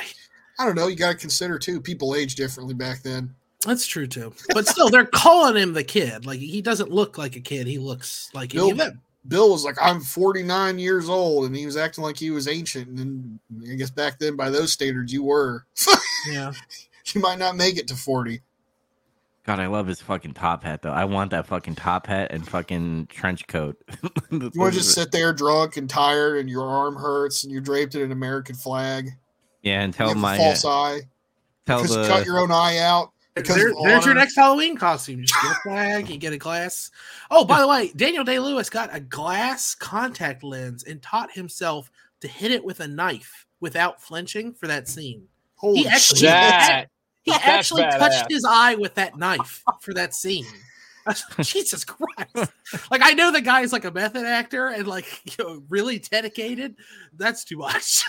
I don't know. You got to consider too. People age differently back then. That's true too. But still, they're calling him the kid. Like he doesn't look like a kid. He looks like Bill- any of them. Bill was like, "I'm 49 years old," and he was acting like he was ancient. And then I guess back then, by those standards, you were. Yeah. You might not make it to 40. God, I love his fucking top hat though. I want that fucking top hat and fucking trench coat. You want to just sit there drunk and tired, and your arm hurts, and you're draped in an American flag. yeah, and tell my false eye tell because you the cut your own eye out. Because There- there's your next Halloween costume. Just get a flag, you get a glass. Oh, by the way, Daniel Day Lewis got a glass contact lens and taught himself to hit it with a knife without flinching for that scene. Holy he actually- shit! That He That's actually touched his eye with that knife for that scene. Jesus Christ! Like I know the guy's like a method actor and like you know really dedicated. That's too much.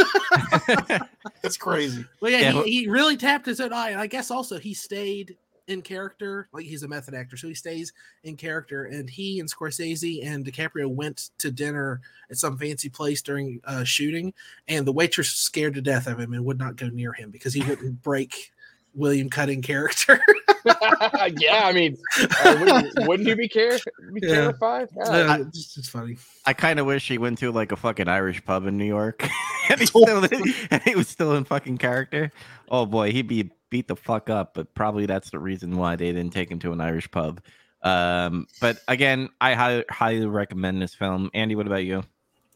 That's crazy. Well, yeah, Yeah, he, he really tapped his own eye, and I guess also he stayed in character. Like he's a method actor, so he stays in character. And he and Scorsese and DiCaprio went to dinner at some fancy place during uh, shooting, and the waitress was scared to death of him and would not go near him because he wouldn't break William Cutting character. yeah, I mean, uh, wouldn't, wouldn't you be, care- be Yeah. terrified? Yeah. Uh, it's just funny. I kind of wish he went to like a fucking Irish pub in New York, and, he still, and he was still in fucking character. Oh boy, he'd be beat the fuck up. But probably that's the reason why they didn't take him to an Irish pub. Um, but again, I highly, highly recommend this film. Andy, what about you?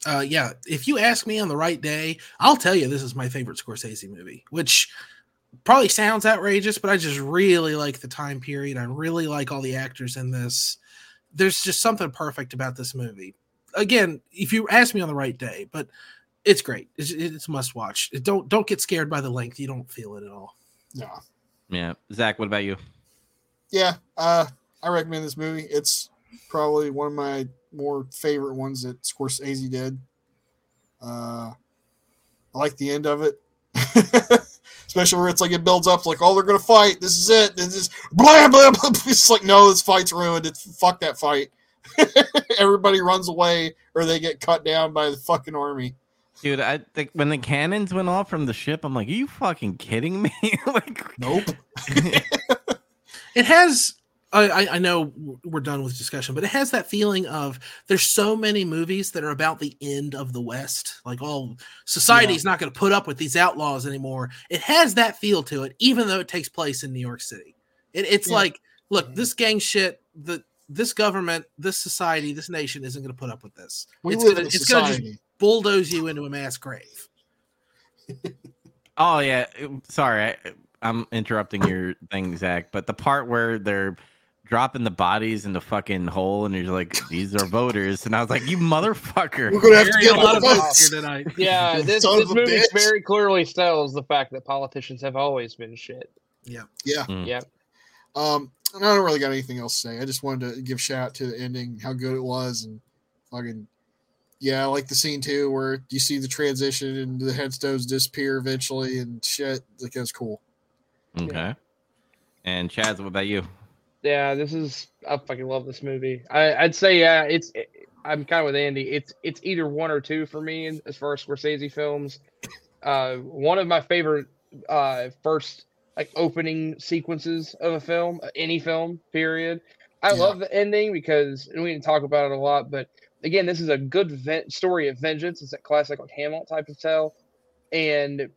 uh yeah if you ask me on the right day i'll tell you this is my favorite scorsese movie which probably sounds outrageous but i just really like the time period. I really like all the actors in this. There's just something perfect about this movie. Again if you ask me on the right day but it's great. It's, it's must watch. Don't don't get scared by the length. You don't feel it at all. No. Yeah, Zach, what about you? Yeah, uh, I recommend this movie. It's probably one of my more favorite ones that Scorsese did. Uh, I like the end of it, especially where it's like it builds up like, oh, they're gonna fight. This is it. This is blah blah blah. It's like, no, this fight's ruined. It's fuck that fight. Everybody runs away or they get cut down by the fucking army. Dude, I think when the cannons went off from the ship, I'm like, are you fucking kidding me? like, Nope. it has I, I- I know we're done with discussion, but it has that feeling of there's so many movies that are about the end of the West. Like, all oh, society's not going to put up with these outlaws anymore. It has that feel to it, even though it takes place in New York City. It, it's Yeah. like, look, mm-hmm. this gang shit, the this government, this society, this nation isn't going to put up with this. We it's gonna, in a it's gonna just bulldoze you into a mass grave. oh yeah, sorry, I, I'm interrupting your thing, Zach. But the part where they're dropping the bodies in the fucking hole, and you're like, these are voters, and I was like, you motherfucker. We're gonna have to get a lot of one of votes tonight. Yeah, this, Son this movie bitch. very clearly tells the fact that politicians have always been shit. Yeah. Mm. Yeah. Um, and I don't really got anything else to say. I just wanted to give shout out to the ending, how good it was, and fucking yeah, I like the scene too where you see the transition and the headstones disappear eventually and shit. Like that's cool. Okay. And Chaz, what about you? Yeah, this is I fucking love this movie. I, I'd say yeah, it's I'm kind of with Andy. It's it's either one or two for me as far as Scorsese films. Uh, one of my favorite uh, first like opening sequences of a film, any film, period. I Yeah. love the ending because and we didn't talk about it a lot, but again, this is a good ven- story of vengeance. It's a classic like Hamlet type of tale, and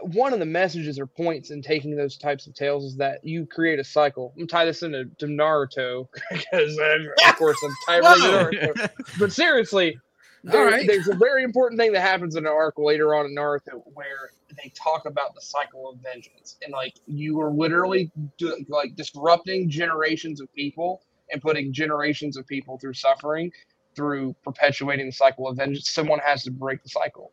one of the messages or points in taking those types of tales is that you create a cycle. I'm gonna tie this into to Naruto because of course I'm tied to Naruto. But seriously, there, right. there's a very important thing that happens in an arc later on in Naruto where they talk about the cycle of vengeance and like you are literally do, like disrupting generations of people and putting generations of people through suffering through perpetuating the cycle of vengeance. Someone has to break the cycle.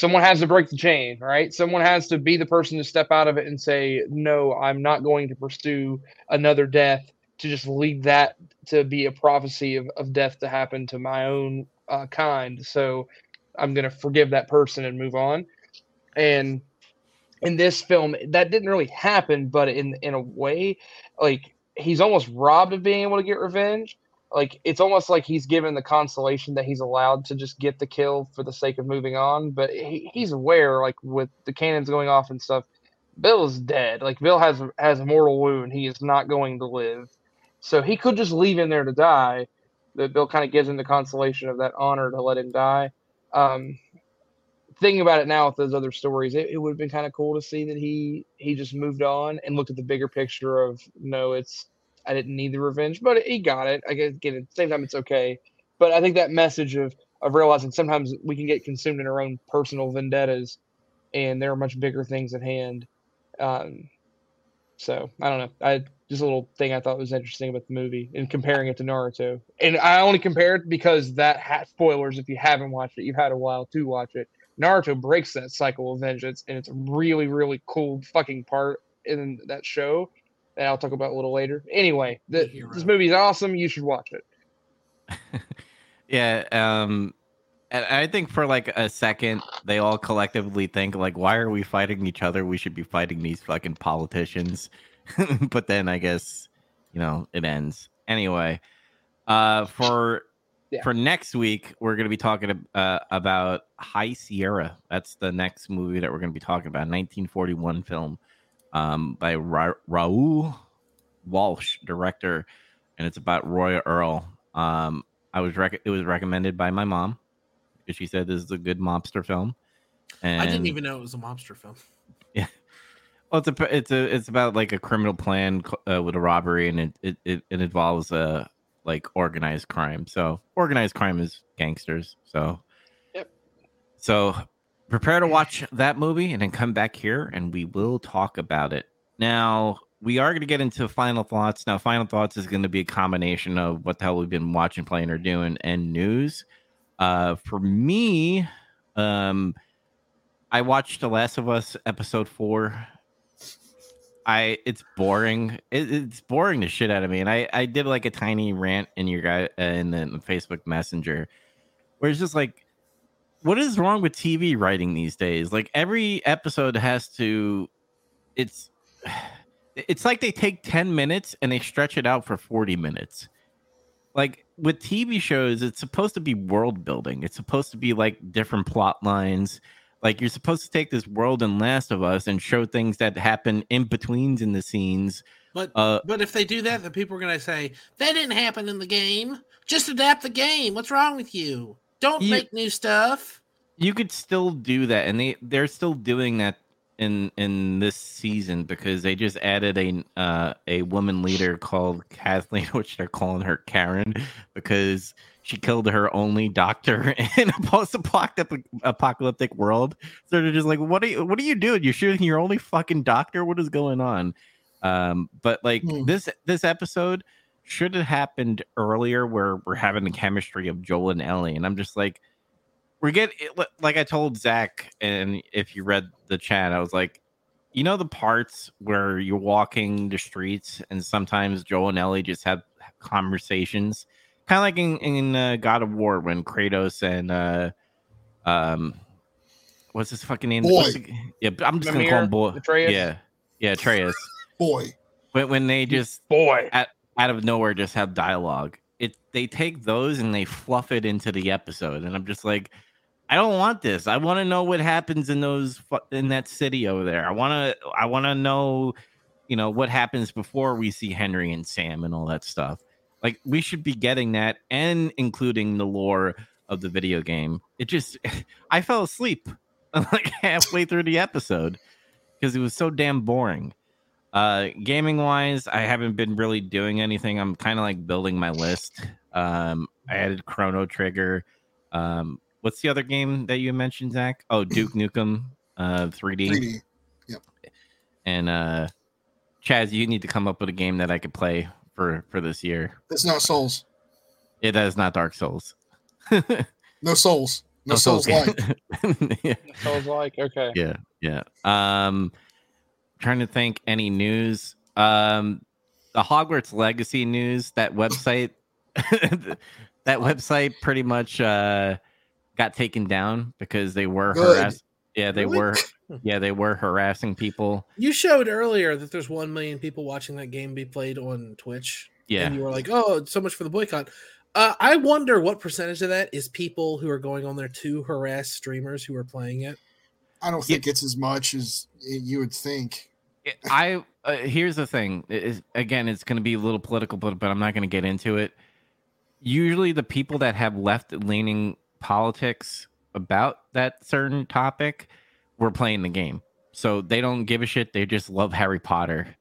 Someone has to break the chain, right? Someone has to be the person to step out of it and say, "No, I'm not going to pursue another death." To just leave that to be a prophecy of, of death to happen to my own uh, kind. So I'm going to forgive that person and move on. And in this film, that didn't really happen, but in in a way, like he's almost robbed of being able to get revenge. Like it's almost like he's given the consolation that he's allowed to just get the kill for the sake of moving on. But he, he's aware, like with the cannons going off and stuff, Bill is dead. Like Bill has has a mortal wound. He is not going to live. So he could just leave him there to die. That Bill kind of gives him the consolation of that honor to let him die. Um, thinking about it now with those other stories, it, it would have been kind of cool to see that he he just moved on and looked at the bigger picture of no, it's I didn't need the revenge, but he got it. I guess again, at the same time, it's okay. But I think that message of of realizing sometimes we can get consumed in our own personal vendettas, and there are much bigger things at hand. Um, so I don't know. I just a little thing I thought was interesting about the movie and comparing it to Naruto. And I only compare it because that ha- spoilers. If you haven't watched it, you've had a while to watch it. Naruto breaks that cycle of vengeance, and it's a really, really cool fucking part in that show that I'll talk about a little later. Anyway, the, hero. this movie is awesome. You should watch it. yeah um and i think for like a second they all collectively think like why are we fighting each other we should be fighting these fucking politicians but then i guess you know it ends anyway uh for Yeah. for next week we're going to be talking uh, about high sierra that's the next movie that we're going to be talking about 1941 film um by Ra- raoul walsh director and it's about roy earle um I was rec- it was recommended by my mom because she said this is a good mobster film. And I didn't even know it was a mobster film. Yeah. Well, it's a it's a it's about like a criminal plan uh, with a robbery, and it it, it, it involves uh like organized crime. So organized crime is gangsters. So Yep. So prepare to watch that movie and then come back here and we will talk about it. Now we are going to get into final thoughts. Now, final thoughts is going to be a combination of what the hell we've been watching, playing, or doing, and news. Uh, for me, um, I watched The Last of Us episode four. I it's boring. It, it's boring the shit out of me, and I I did like a tiny rant in your guy uh, in the Facebook Messenger, where it's just like, what is wrong with TV writing these days? Like every episode has to, it's it's like they take 10 minutes and they stretch it out for 40 minutes. Like with TV shows, it's supposed to be world building. It's supposed to be like different plot lines. Like you're supposed to take this world in Last of Us and show things that happen in betweens in the scenes. But Uh, but if they do that, then people are gonna say that didn't happen in the game. Just adapt the game. What's wrong with you? Don't You- make new stuff. you could still do that and they they're still doing that in in this season because they just added a uh a woman leader called Kathleen which they're calling her Karen because she killed her only doctor in a post-apocalyptic apocalyptic world so they're just like what are you what are you doing you're shooting your only fucking doctor what is going on um but like Hmm. this this episode should have happened earlier where we're having the chemistry of Joel and Ellie and I'm just like we're getting like I told Zach, and if you read the chat, I was like, you know, the parts where you're walking the streets, and sometimes Joel and Ellie just have conversations, kind of like in, in uh, God of War when Kratos and uh, um, what's his fucking name? Boy. The- yeah, I'm just gonna call him boy. Atreus? Yeah, yeah, Atreus. Boy, When when they just Boy, out of nowhere just have dialogue. It they take those and they fluff it into the episode, and I'm just like, I don't want this. I want to know what happens in those in that city over there. I want to I want to know, you know, what happens before we see Henry and Sam and all that stuff. Like we should be getting that and including the lore of the video game. It just I fell asleep like halfway through the episode because it was so damn boring. Uh gaming wise, I haven't been really doing anything. I'm kind of like building my list. Um I added Chrono Trigger. Um what's the other game that you mentioned, Zach? Oh, Duke Nukem uh 3D. 3D. And uh Chaz, you need to come up with a game that I could play for for this year. It's not souls. It is not Dark Souls. No souls. No, souls game. like. yeah. I was like, okay. yeah yeah um trying to think any news um the hogwarts legacy news that website that website pretty much uh got taken down because they were Good. harassed yeah they Really? were yeah they were harassing people You showed earlier that there's one million people watching that game be played on Twitch. yeah And you were like, oh, so much for the boycott. Uh, I wonder what percentage of that is people who are going on there to harass streamers who are playing it. I don't think it's as much as you would think. I uh, here's the thing. It is- again, it's going to be a little political, but but I'm not going to get into it. Usually, the people that have left leaning politics about that certain topic were playing the game, so they don't give a shit. They just love Harry Potter,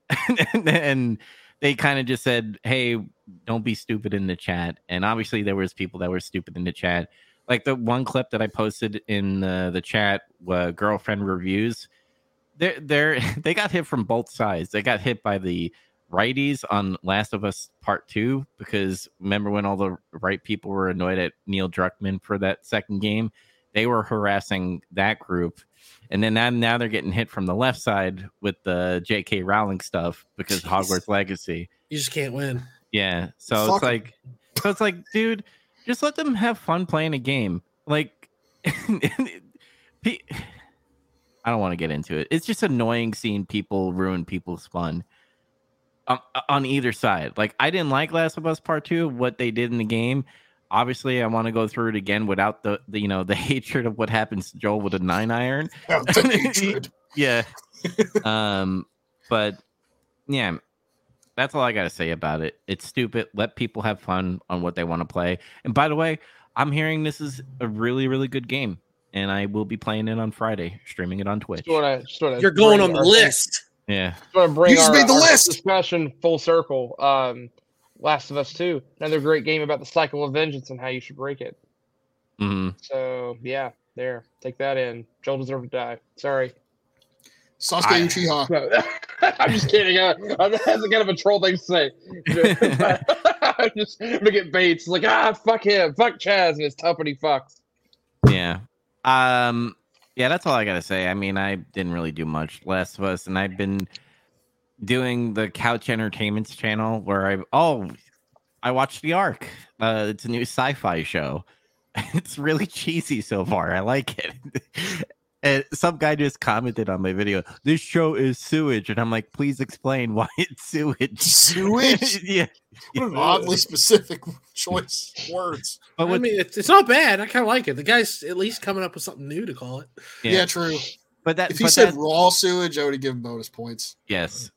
and, and they kind of just said, "Hey, don't be stupid in the chat." And obviously, there was people that were stupid in the chat. Like the one clip that I posted in the, the chat, uh, girlfriend reviews they're they're they got hit from both sides. They got hit by the righties on Last of Us Part Two because remember when all the right people were annoyed at Neil Druckmann for that second game, they were harassing that group, and then now, now they're getting hit from the left side with the J.K. Rowling stuff because Jeez. Hogwarts Legacy. You just can't win. Yeah, so Fuck it's like, so it's like, dude, just let them have fun playing a game. Like, I don't want to get into it. It's just annoying seeing people ruin people's fun um, on either side. Like, I didn't like Last of Us Part Two. What they did in the game. Obviously, I want to go through it again without the, the you know the hatred of what happens to Joel with a nine iron That's a hatred. yeah um but yeah that's all i gotta say about it it's stupid let people have fun on what they want to play and by the way i'm hearing this is a really really good game and i will be playing it on friday streaming it on twitch Just wanna, just wanna You're going on the our- list. yeah Just want bring You just our, made the our list! discussion full circle. Um, Last of Us Two, another great game about the cycle of vengeance and how you should break it. hmm So yeah, there, take that in. Joel deserved to die. Sorry. Sasuke I- Uchiha. No, I'm just kidding. Uh, I'm, that's a kind of a troll thing to say. I'm just gonna get Bates like ah fuck him, fuck Chaz and his tuppeny fucks. yeah um yeah that's all i gotta say i mean i didn't really do much last of us and i've been doing the couch entertainments channel where i oh i watched the ark uh it's a new sci-fi show it's really cheesy so far i like it and some guy just commented on my video this show is sewage and i'm like please explain why it's sewage Sewage? yeah What an oddly specific choice words. but I mean, it's, it's not bad. I kind of like it. The guy's at least coming up with something new to call it. Yeah, true. but that If he said that- raw sewage, I would have given bonus points. Yes.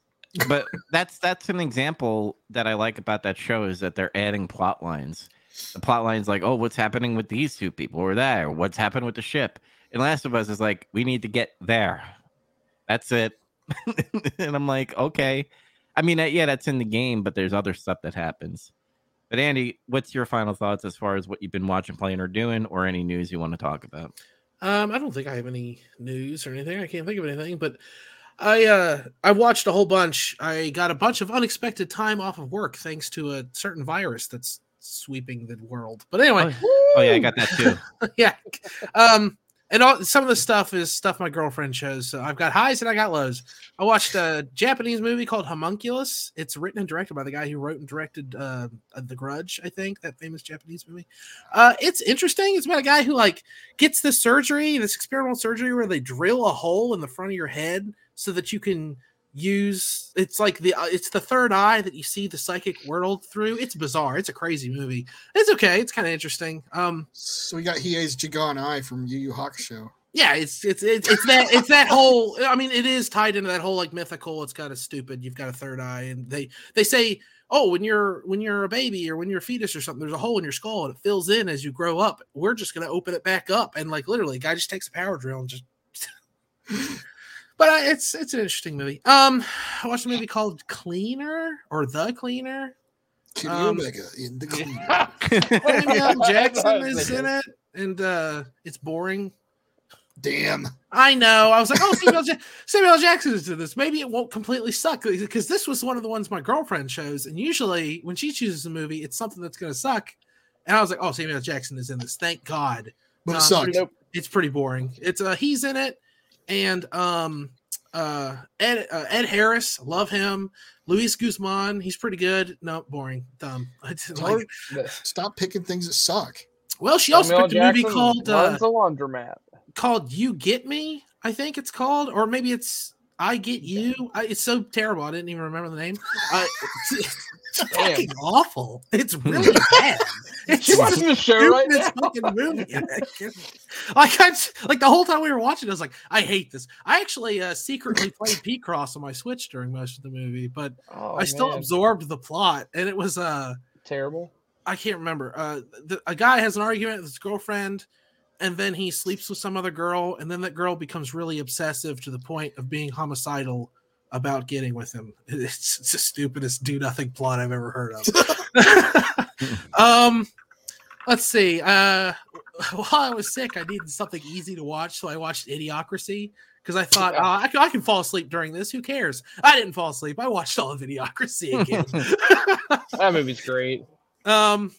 But that's that's an example that I like about that show is that they're adding plot lines. The plot lines like, oh, what's happening with these two people or that, or what's happened with the ship. And Last of Us is like, we need to get there. That's it. and I'm like, okay. I mean, uh, yeah, that's in the game, but there's other stuff that happens. But Andy, what's your final thoughts as far as what you've been watching, playing, or doing, or any news you want to talk about? Um, I don't think I have any news or anything. I can't think of anything, but I uh I watched a whole bunch. I got a bunch of unexpected time off of work thanks to a certain virus that's sweeping the world. But anyway, Oh yeah, I got that too. yeah. Um, and all, some of the stuff is stuff my girlfriend shows. So I've got highs and I got lows. I watched a Japanese movie called Homunculus. It's written and directed by the guy who wrote and directed uh, The Grudge, I think, that famous Japanese movie. Uh, it's interesting. It's about a guy who like gets this surgery, this experimental surgery where they drill a hole in the front of your head so that you can use it's like the uh, it's the third eye that you see the psychic world through. It's bizarre. It's a crazy movie. It's okay. It's kind of interesting. Um, So we got Hiei's Jagan Eye from Yu Yu Hakusho. yeah, it's it's it's, it's that it's that whole. I mean, it is tied into that whole like mythical. It's kind of stupid. You've got a third eye, and they they say, oh, when you're when you're a baby or when you're a fetus or something, there's a hole in your skull and it fills in as you grow up. We're just gonna open it back up, and like literally, guy just takes a power drill and just. but uh, it's it's an interesting movie. Um, I watched a movie called Cleaner or The Cleaner. Kenny Um, Omega in the clean. Samuel L. Jackson is in it, and uh, it's boring. Damn. I know. I was like, oh, Samuel, ja- Samuel Jackson is in this. Maybe it won't completely suck because this was one of the ones my girlfriend chose, and usually when she chooses a movie, it's something that's going to suck. And I was like, oh, Samuel Jackson is in this. Thank God. But No, it sucked. Nope. It's pretty boring. It's uh, he's in it, and um, uh, Ed uh, Ed Harris, love him. Luis Guzman, he's pretty good. No, boring, dumb. I didn't like. Stop picking things that suck. Well, she also Samuel picked a movie called uh, runs a laundromat. called "You Get Me." I think it's called, or maybe it's "I Get You." I, it's so terrible. I didn't even remember the name. Uh, it's, fucking awful. It's really bad. It's You watching the show right now? fucking movie. like I like the whole time we were watching, I was like, I hate this. I actually uh, secretly played Picross on my Switch during most of the movie, but Oh, I still man. absorbed the plot, and it was uh terrible. I can't remember. Uh, the, a guy has an argument with his girlfriend, and then he sleeps with some other girl, and then that girl becomes really obsessive to the point of being homicidal about getting with him. It's, it's the stupidest do nothing plot I've ever heard of. um, let's see. Uh, while I was sick, I needed something easy to watch, so I watched Idiocracy. Because I thought Yeah. uh, I, can, I can fall asleep during this. Who cares? I didn't fall asleep. I watched all of Idiocracy again. That movie's great. Um,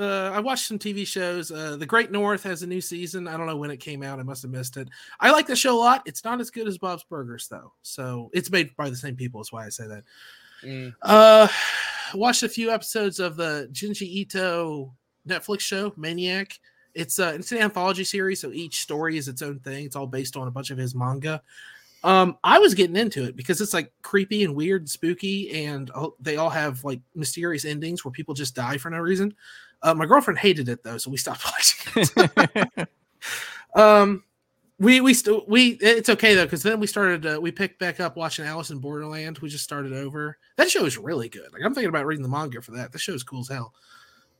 uh, I watched some TV shows. Uh, the Great North has a new season. I don't know when it came out. I must have missed it. I like the show a lot. It's not as good as Bob's Burgers though. So it's made by the same people. That's why I say that. Mm. Uh, watched a few episodes of the Junji Ito Netflix show Maniac. It's uh, it's an anthology series, so each story is its own thing. It's all based on a bunch of his manga. Um, I was getting into it because it's like creepy and weird and spooky, and they all have like mysterious endings where people just die for no reason. Uh, my girlfriend hated it though, so we stopped watching it. um, we we still we it's okay though because then we started uh, we picked back up watching Alice in Borderland. We just started over. That show is really good. Like I'm thinking about reading the manga for that. The show is cool as hell.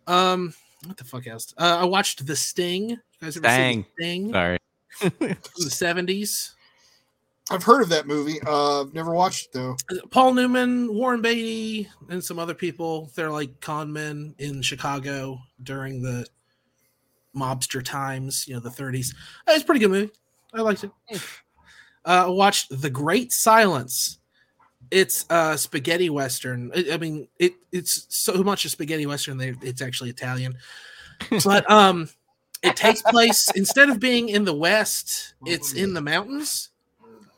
Um, what the fuck else? Uh, I watched The Sting. You guys ever seen The Sting Sorry. from the '70s? I've heard of that movie. Uh, I've never watched it though. Paul Newman, Warren Beatty, and some other people. They're like con men in Chicago during the mobster times, you know, the 30s. Uh, It's a pretty good movie. I liked it. Uh, I watched The Great Silence. It's a spaghetti western. I I mean, it it's so much a spaghetti western that it's actually Italian. But um it takes place instead of being in the west, it's in the mountains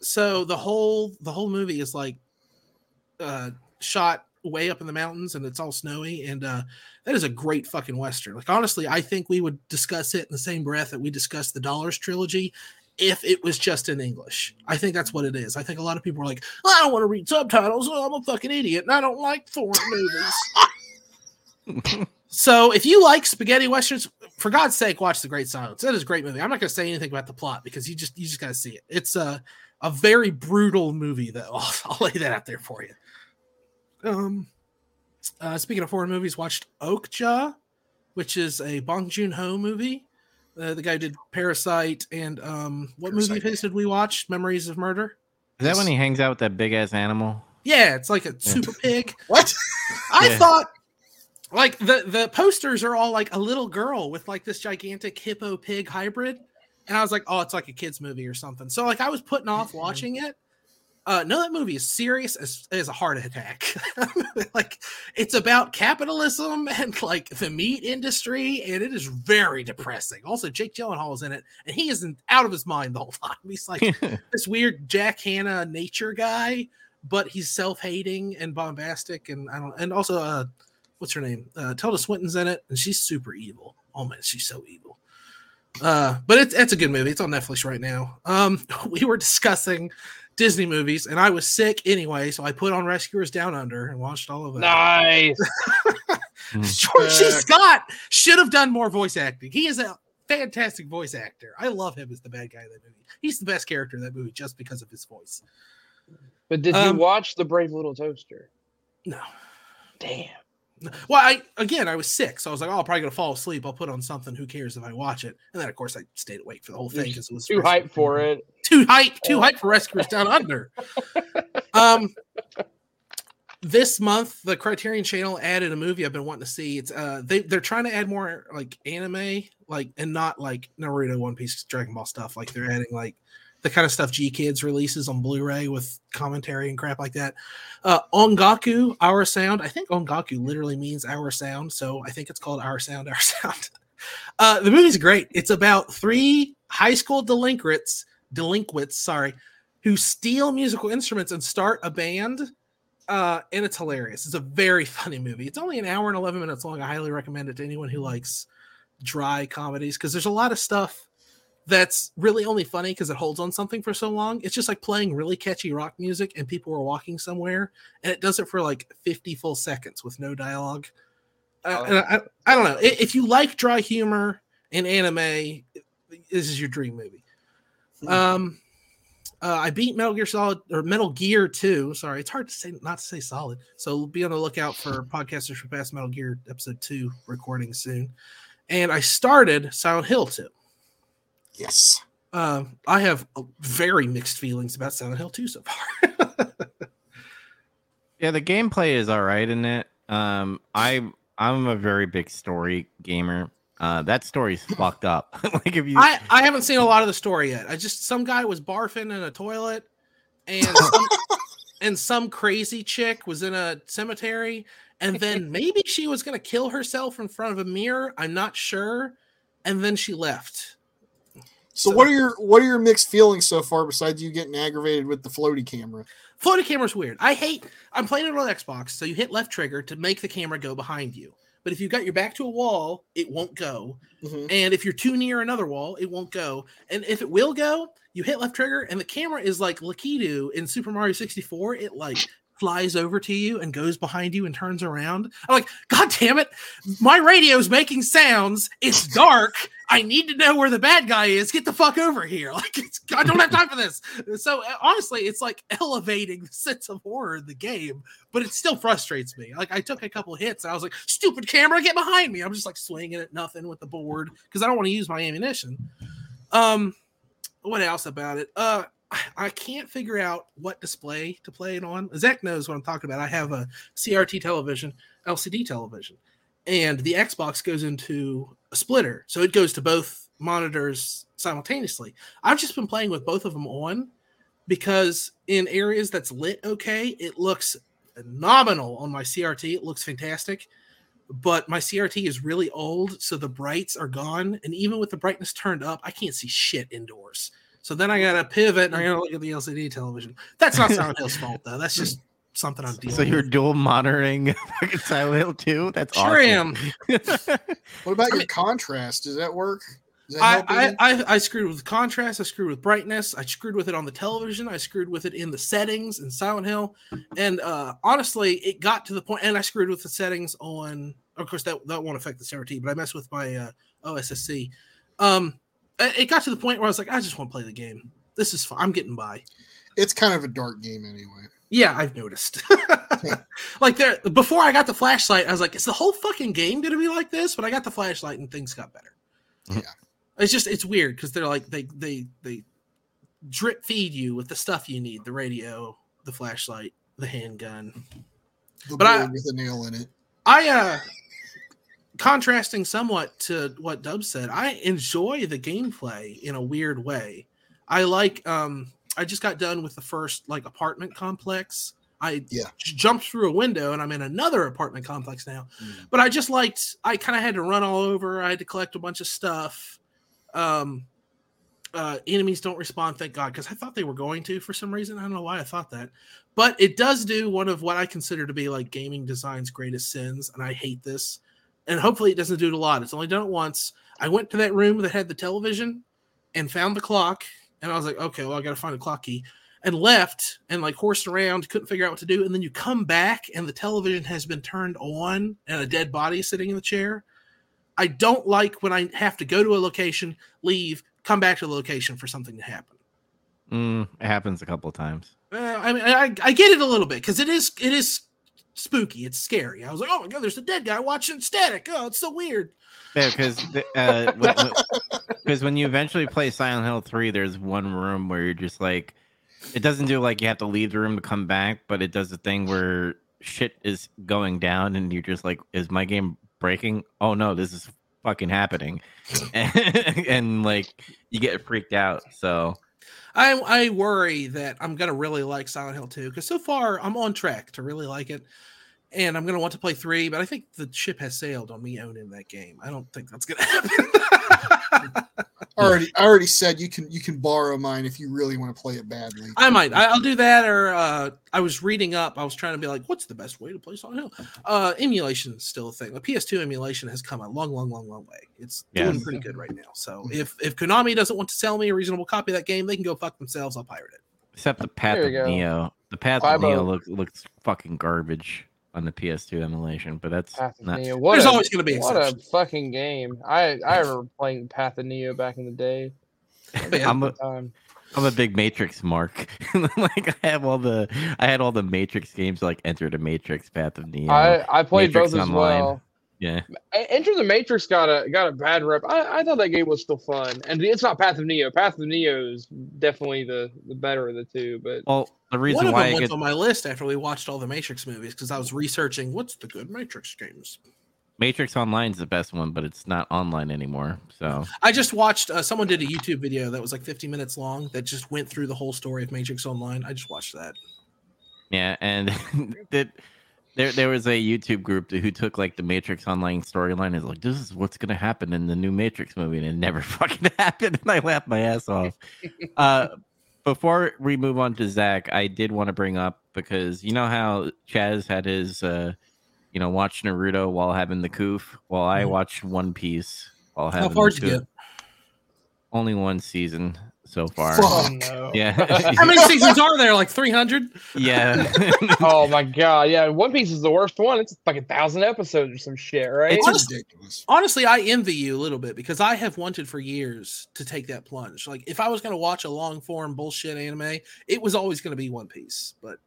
so the whole the whole movie is like uh shot way up in the mountains and it's all snowy and uh that is a great fucking western. Like honestly i think we would discuss it in the same breath that we discussed the dollars trilogy if it was just in english. I think that's what it is. I think a lot of people are like i don't want to read subtitles. Oh, i'm a fucking idiot and i don't like foreign movies. So if you like spaghetti westerns for god's sake watch the great silence. That is a great movie. I'm not going to say anything about the plot because you just you just got to see it. It's uh a very brutal movie though. I'll, I'll lay that out there for you. Um, uh, speaking of foreign movies, watched Okja, which is a Bong Joon Ho movie. Uh, the guy who did Parasite and um, what movie of his did we watch? Memories of Murder. Is that when he hangs out with that big ass animal? Yeah, it's like a super pig. What? I Yeah. thought like the the posters are all like a little girl with like this gigantic hippo pig hybrid, and I was like, oh, it's like a kids movie or something. So like I was putting off watching it. Uh, no, that movie is serious as, as a heart attack. like it's about capitalism and like the meat industry, and it is very depressing. Also, Jake Gyllenhaal is in it, and he isn't out of his mind the whole time. He's like this weird Jack Hanna nature guy, but he's self-hating and bombastic, and I don't. And also, uh, what's her name? Uh, Tilda Swinton's in it, and she's super evil. Oh man, she's so evil. Uh, but it's it's a good movie. It's on Netflix right now. Um, we were discussing Disney movies, and I was sick anyway, so I put on Rescuers Down Under and watched all of that. Nice. George C. Scott should have done more voice acting. He is a fantastic voice actor. I love him as the bad guy in that movie. He's the best character in that movie just because of his voice. But did Um, you watch The Brave Little Toaster? No. Damn. Well, I again, I was sick, so I was like, "Oh, I'm probably gonna fall asleep. I'll put on something. Who cares if I watch it?" And then, of course, I stayed awake for the whole thing because it was Too hype for it. Too hype. Too hype for Rescuers Down Under. Um, this month, the Criterion Channel added a movie I've been wanting to see. It's uh, they they're trying to add more like anime, like and not like Naruto, One Piece, Dragon Ball stuff. Like they're adding like the kind of stuff GKIDS releases on Blu-ray with commentary and crap like that. Uh, Ongaku, Our Sound. I think Ongaku literally means Our Sound, so I think it's called Our Sound, Our Sound. Uh, the movie's great. It's about three high school delinquents, delinquents, sorry, who steal musical instruments and start a band. Uh, and it's hilarious. It's a very funny movie. It's only an hour and 11 minutes long. I highly recommend it to anyone who likes dry comedies because there's a lot of stuff that's really only funny because it holds on something for so long. It's just like playing really catchy rock music and people are walking somewhere and it does it for like 50 full seconds with no dialogue. Oh. and I, I don't know. If you like dry humor and anime, this is your dream movie. Hmm. Um, uh, I beat Metal Gear Solid or Metal Gear 2. Sorry, it's hard to say not to say solid. So be on the lookout for podcasters for past Metal Gear episode 2 recording soon. And I started Silent Hill 2. Yes. Uh, I have uh, very mixed feelings about Silent Hill 2 so far. Yeah, the gameplay is all right in it. Um, I I'm a very big story gamer. Uh, that story's fucked up. like if you, I, I haven't seen a lot of the story yet. I just some guy was barfing in a toilet and some, and some crazy chick was in a cemetery and then maybe she was going to kill herself in front of a mirror. I'm not sure. And then she left. So, So- what are your what are your mixed feelings so far besides you getting aggravated with the floaty camera? Floating camera's weird. I hate. I'm playing it on Xbox, so you hit left trigger to make the camera go behind you. But if you've got your back to a wall, it won't go. Mhm. And if you're too near another wall, it won't go. And if it will go, you hit left trigger, and the camera is like Lakitu in Super Mario 64. It like flies over to you and goes behind you and turns around. I'm like, God damn it! My radio's making sounds. It's dark. I need to know where the bad guy is. Get the fuck over here! Like, I don't have time for this. So uh, honestly, it's like elevating the sense of horror in the game, but it still frustrates me. Like, I took a couple hits and I was like, "Stupid camera, get behind me!" I'm just like swinging at nothing with the board because I don't want to use my ammunition. Um, what else about it? Uh, I can't figure out what display to play it on. Zach knows what I'm talking about. I have a CRT television, LCD television, and the Xbox goes into a splitter, so it goes to both monitors simultaneously. I've just been playing with both of them on because in areas that's lit okay, it looks phenomenal on my CRT. It looks fantastic. But my CRT is really old, so the brights are gone. And even with the brightness turned up, I can't see shit indoors. So then I gotta pivot and I gotta look at the LCD television. That's not Silent Hill's fault though. That's just something I'm so you're dual monitoring fucking Silent Hill 2? That's Sure awesome. am. What about I your mean- contrast? Does that work? Does that I, help I. I I screwed with contrast. I screwed with brightness. I screwed with it on the television. I screwed with it in the settings in Silent Hill. And uh, honestly, it got to the point, and I screwed with the settings on. Of course, that that won't affect the CRT, but I messed with my uh, OSSC. Um, it it got to the point where I was like, I just want to play the game. This is fun. I'm getting by. it's kind of a dark game anyway. Yeah, I've noticed. like there, before I got the flashlight, I was like, "Is the whole fucking game gonna be like this?" But I got the flashlight, and things got better. Yeah. it's just it's weird because they're like they they they drip feed you with the stuff you need: the radio, the flashlight, the handgun. The But I- with a nail in it. I uh contrasting somewhat to what Dub said, I enjoy the gameplay in a weird way. I like um I just got done with the first like apartment complex. I Yeah. jumped through a window and I'm in another apartment complex now. Mm. But I just liked I kind of had to run all over. I had to collect a bunch of stuff. Um uh enemies don't respond, thank God, because I thought they were going to for some reason. I don't know why I thought that. But it does do one of what I consider to be like gaming design's greatest sins, and I hate this. and hopefully it doesn't do it a lot. It's only done it once. I went to that room that had the television and found the clock, and I was like, okay, well, I got to find a clock key, and left and like horsed around, couldn't figure out what to do, and then you come back and the television has been turned on and a dead body is sitting in the chair. I don't like when I have to go to a location, leave, come back to the location for something to happen. Mm, it happens a couple of times. Uh, I mean, I, I get it a little bit because it is it is spooky. It's scary. I was like, oh my god, there's a dead guy watching static. Oh, it's so weird. Yeah, because uh, because when you eventually play Silent Hill three, there's one room where you're just like, it doesn't do like you have to leave the room to come back, but it does the thing where shit is going down, and you're just like, is my game breaking? Oh no, this is fucking happening, and, and like you get freaked out. So I I worry that I'm gonna really like Silent Hill 2 because so far I'm on track to really like it, and I'm gonna want to play three. But I think the ship has sailed on me owning that game. I don't think that's gonna happen. already, I already said you can you can borrow mine if you really want to play it badly. I might. I, will do that. Or uh, I was reading up. I was trying to be like, what's the best way to play Silent Hill? Uh, emulation is still a thing. The PS2 emulation has come a long, long, long, long way. It's doing pretty good right now. So if if Konami doesn't want to sell me a reasonable copy of that game, they can go fuck themselves. I'll pirate it. except the Path of go. Neo, the Path Five of Neo oh. looks looks fucking garbage on the PS2 emulation, but that's Path of not. Neo. What There's a, always gonna be what a fucking game. I I remember playing Path of Neo back in the day. I'm a, I'm a big Matrix mark. like I have all the I had all the Matrix games like Enter the Matrix, Path of Neo. I I played Matrix both as Online. well. Yeah. Enter the Matrix got a got a bad rep. I, I thought that game was still fun, and it's not Path of Neo. Path of Neo is definitely the the better of the two. But Well, the One reason of why them I went get on my list after we watched all the Matrix movies because I was researching what's the good Matrix games. Matrix Online is the best one, but it's not online anymore. So I just watched. Uh, someone did a YouTube video that was like 50 minutes long that just went through the whole story of Matrix Online. I just watched that. yeah, and that there there was a YouTube group who took like the Matrix Online storyline is like this is what's gonna happen in the new Matrix movie, and it never fucking happened, and I laughed my ass off. uh, before we move on to Zach, I did want to bring up because you know how Chaz had his uh, you know watch Naruto while having the coof. Well, I Mhm. watched One Piece while How having far the did you get? Only one season so far. Fuck. Yeah. How many seasons are there? Like 300? yeah. oh my god, yeah. One Piece is the worst one. It's like a thousand episodes or some shit, right? It's Honestly- ridiculous. Honestly, I envy you a little bit because I have wanted for years to take that plunge. Like, if I was going to watch a long form bullshit anime, it was always going to be One Piece. But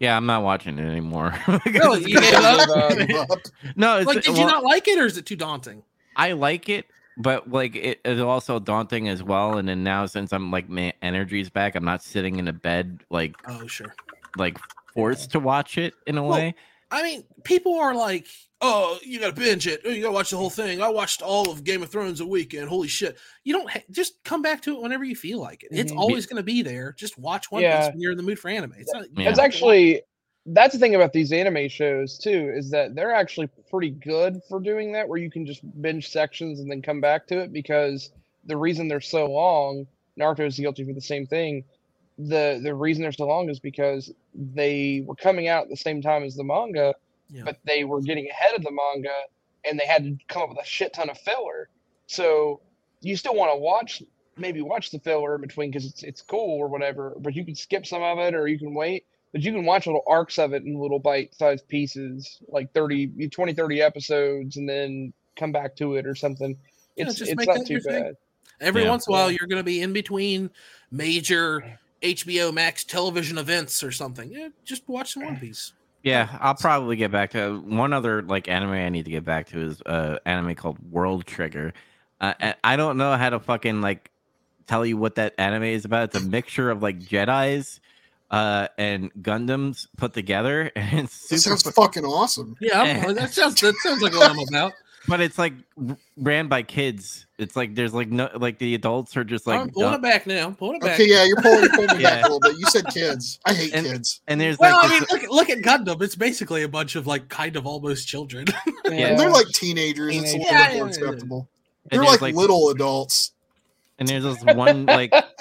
yeah, I'm not watching it anymore. Really? You gave up? Give up. no, it's, like, did you not like it, or is it too daunting? I like it, but like it is also daunting as well. And then now since I'm like my energy's back, I'm not sitting in a bed like Oh, sure. like forced to watch it in a Well, way. I mean, people are like, "Oh, you got to binge it. Oh, you got to watch the whole thing." I watched all of Game of Thrones a weekend. Holy shit! You don't ha- just come back to it whenever you feel like it. It's Mhm. always going to be there. Just watch One Yeah. Piece when you're in the mood for anime. It's not. Yeah. It's actually that's the thing about these anime shows too, is that they're actually pretty good for doing that, where you can just binge sections and then come back to it because the reason they're so long, Naruto is guilty for the same thing. The the reason they're so long is because they were coming out at the same time as the manga, Yeah. but they were getting ahead of the manga and they had to come up with a shit ton of filler. So you still want to watch maybe watch the filler in between because it's it's cool or whatever, but you can skip some of it or you can wait. But you can watch little arcs of it in little bite-sized pieces, like 30, 20, 30 episodes, and then come back to it or something. Yeah, It's just it's make not too thing. bad. Every Yeah. once in a while, you're going to be in between major HBO Max television events or something. Yeah, just watch some One Piece. Yeah, I'll probably get back to one other like anime I need to get back to is uh anime called World Trigger. Uh, I don't know how to fucking like tell you what that anime is about. It's a mixture of like Jedi's uh and Gundams put together and it's That sounds fu- fucking awesome. Yeah, I'm- that sounds that sounds like what I'm about. but it's like ran by kids. It's like there's like no like the adults are just like I'm pulling dumb- it back now. Pulling it back. Okay, yeah, you're pulling, you're pulling me back a little bit. You said kids. I hate And- kids. and there's Well, like I mean, look, at- look at Gundam. It's basically a bunch of like kind of almost children. Yeah. And they're like teenagers. It's a little Yeah, more yeah, yeah, yeah. acceptable. They're there's, like, little adults. And there's this one like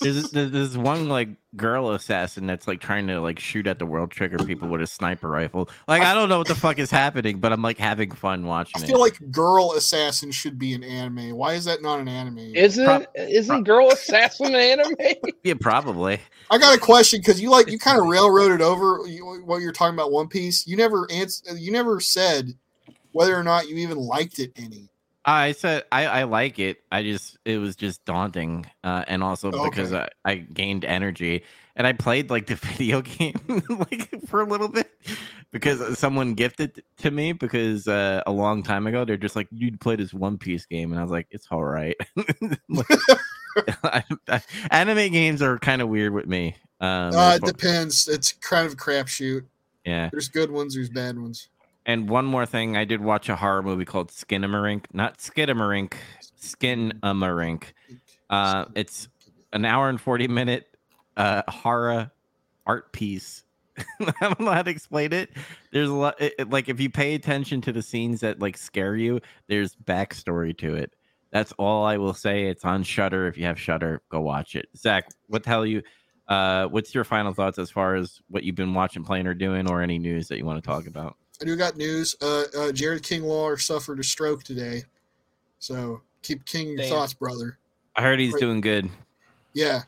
There's, there's this one like girl assassin that's like trying to like shoot at the world trigger people with a sniper rifle. Like I don't know what the fuck is happening, but I'm like having fun watching it. I feel like Girl Assassin should be an anime. Why is that not an anime? Isn't Prob- isn't Girl Assassin an anime? yeah, probably. I got a question because you like you kind of railroaded over you, what you're talking about One Piece. You never answered. You never said whether or not you even liked it any. I said I, I like it. I just it was just daunting, uh, and also because I, I gained energy, and I played like the video game like for a little bit because someone gifted to me because uh, a long time ago they're just like you'd play this One Piece game, and I was like it's all right. Like, I- I- anime games are kind of weird with me. Um, Uh, it depends. It's kind of crapshoot. yeah. There's good ones. There's bad ones. And one more thing, I did watch a horror movie called Skinamarink, not Skidamarink, Skinamarink. Uh, it's an hour and 40 minute uh, horror art piece. I don't know how to explain it. There's a lot, it, it- like, if you pay attention to the scenes that like scare you, there's backstory to it. That's all I will say. It's on Shudder. If you have Shudder, go watch it. Zach, what the hell you? Uh, what's your final thoughts as far as what you've been watching, playing, or doing, or any news that you want to talk about? I do got news. Uh, uh, Jerry King Lawler suffered a stroke today, so keep King your Damn. thoughts, brother. I heard he's Right. doing good. Yeah,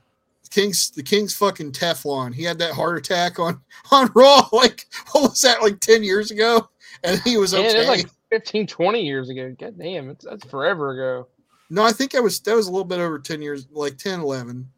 King's the King's fucking Teflon. He had that heart attack on on Raw. Like what was that? Like ten years ago, and he was okay. it like 15, 20 years ago. God damn, it's that's forever ago. no, I think I was that was a little bit over ten years, like 10, 11.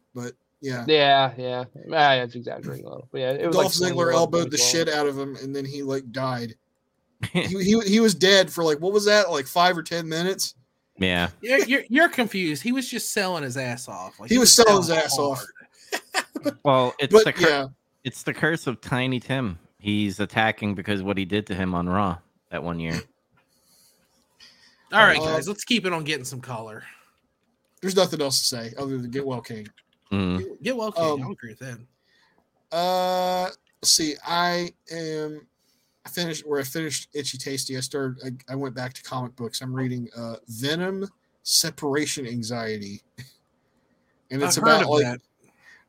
But yeah, Yeah, yeah. Ah, that's exaggerating a little. But yeah, it was Dolph like Ziggler elbowed the 2012. shit out of him, and then he like died. he, he he was dead for like what was that? Like five or ten minutes. yeah. You're, you're, you're confused. He was just selling his ass off. Like He was selling his ass off. Well, it's But the cur- yeah, it's the curse of Tiny Tim. He's attacking because what he did to him on Raw that one year. All right, Uh, guys, let's keep it on getting some color. there's nothing else to say other than get well, King. Mm. Get well, King. Um, I'll agree with that. Uh, see, I am. I finished where I finished Itchy Tasty. I started. I, I went back to comic books. I'm reading uh Venom Separation Anxiety, and it's I've heard about of like that.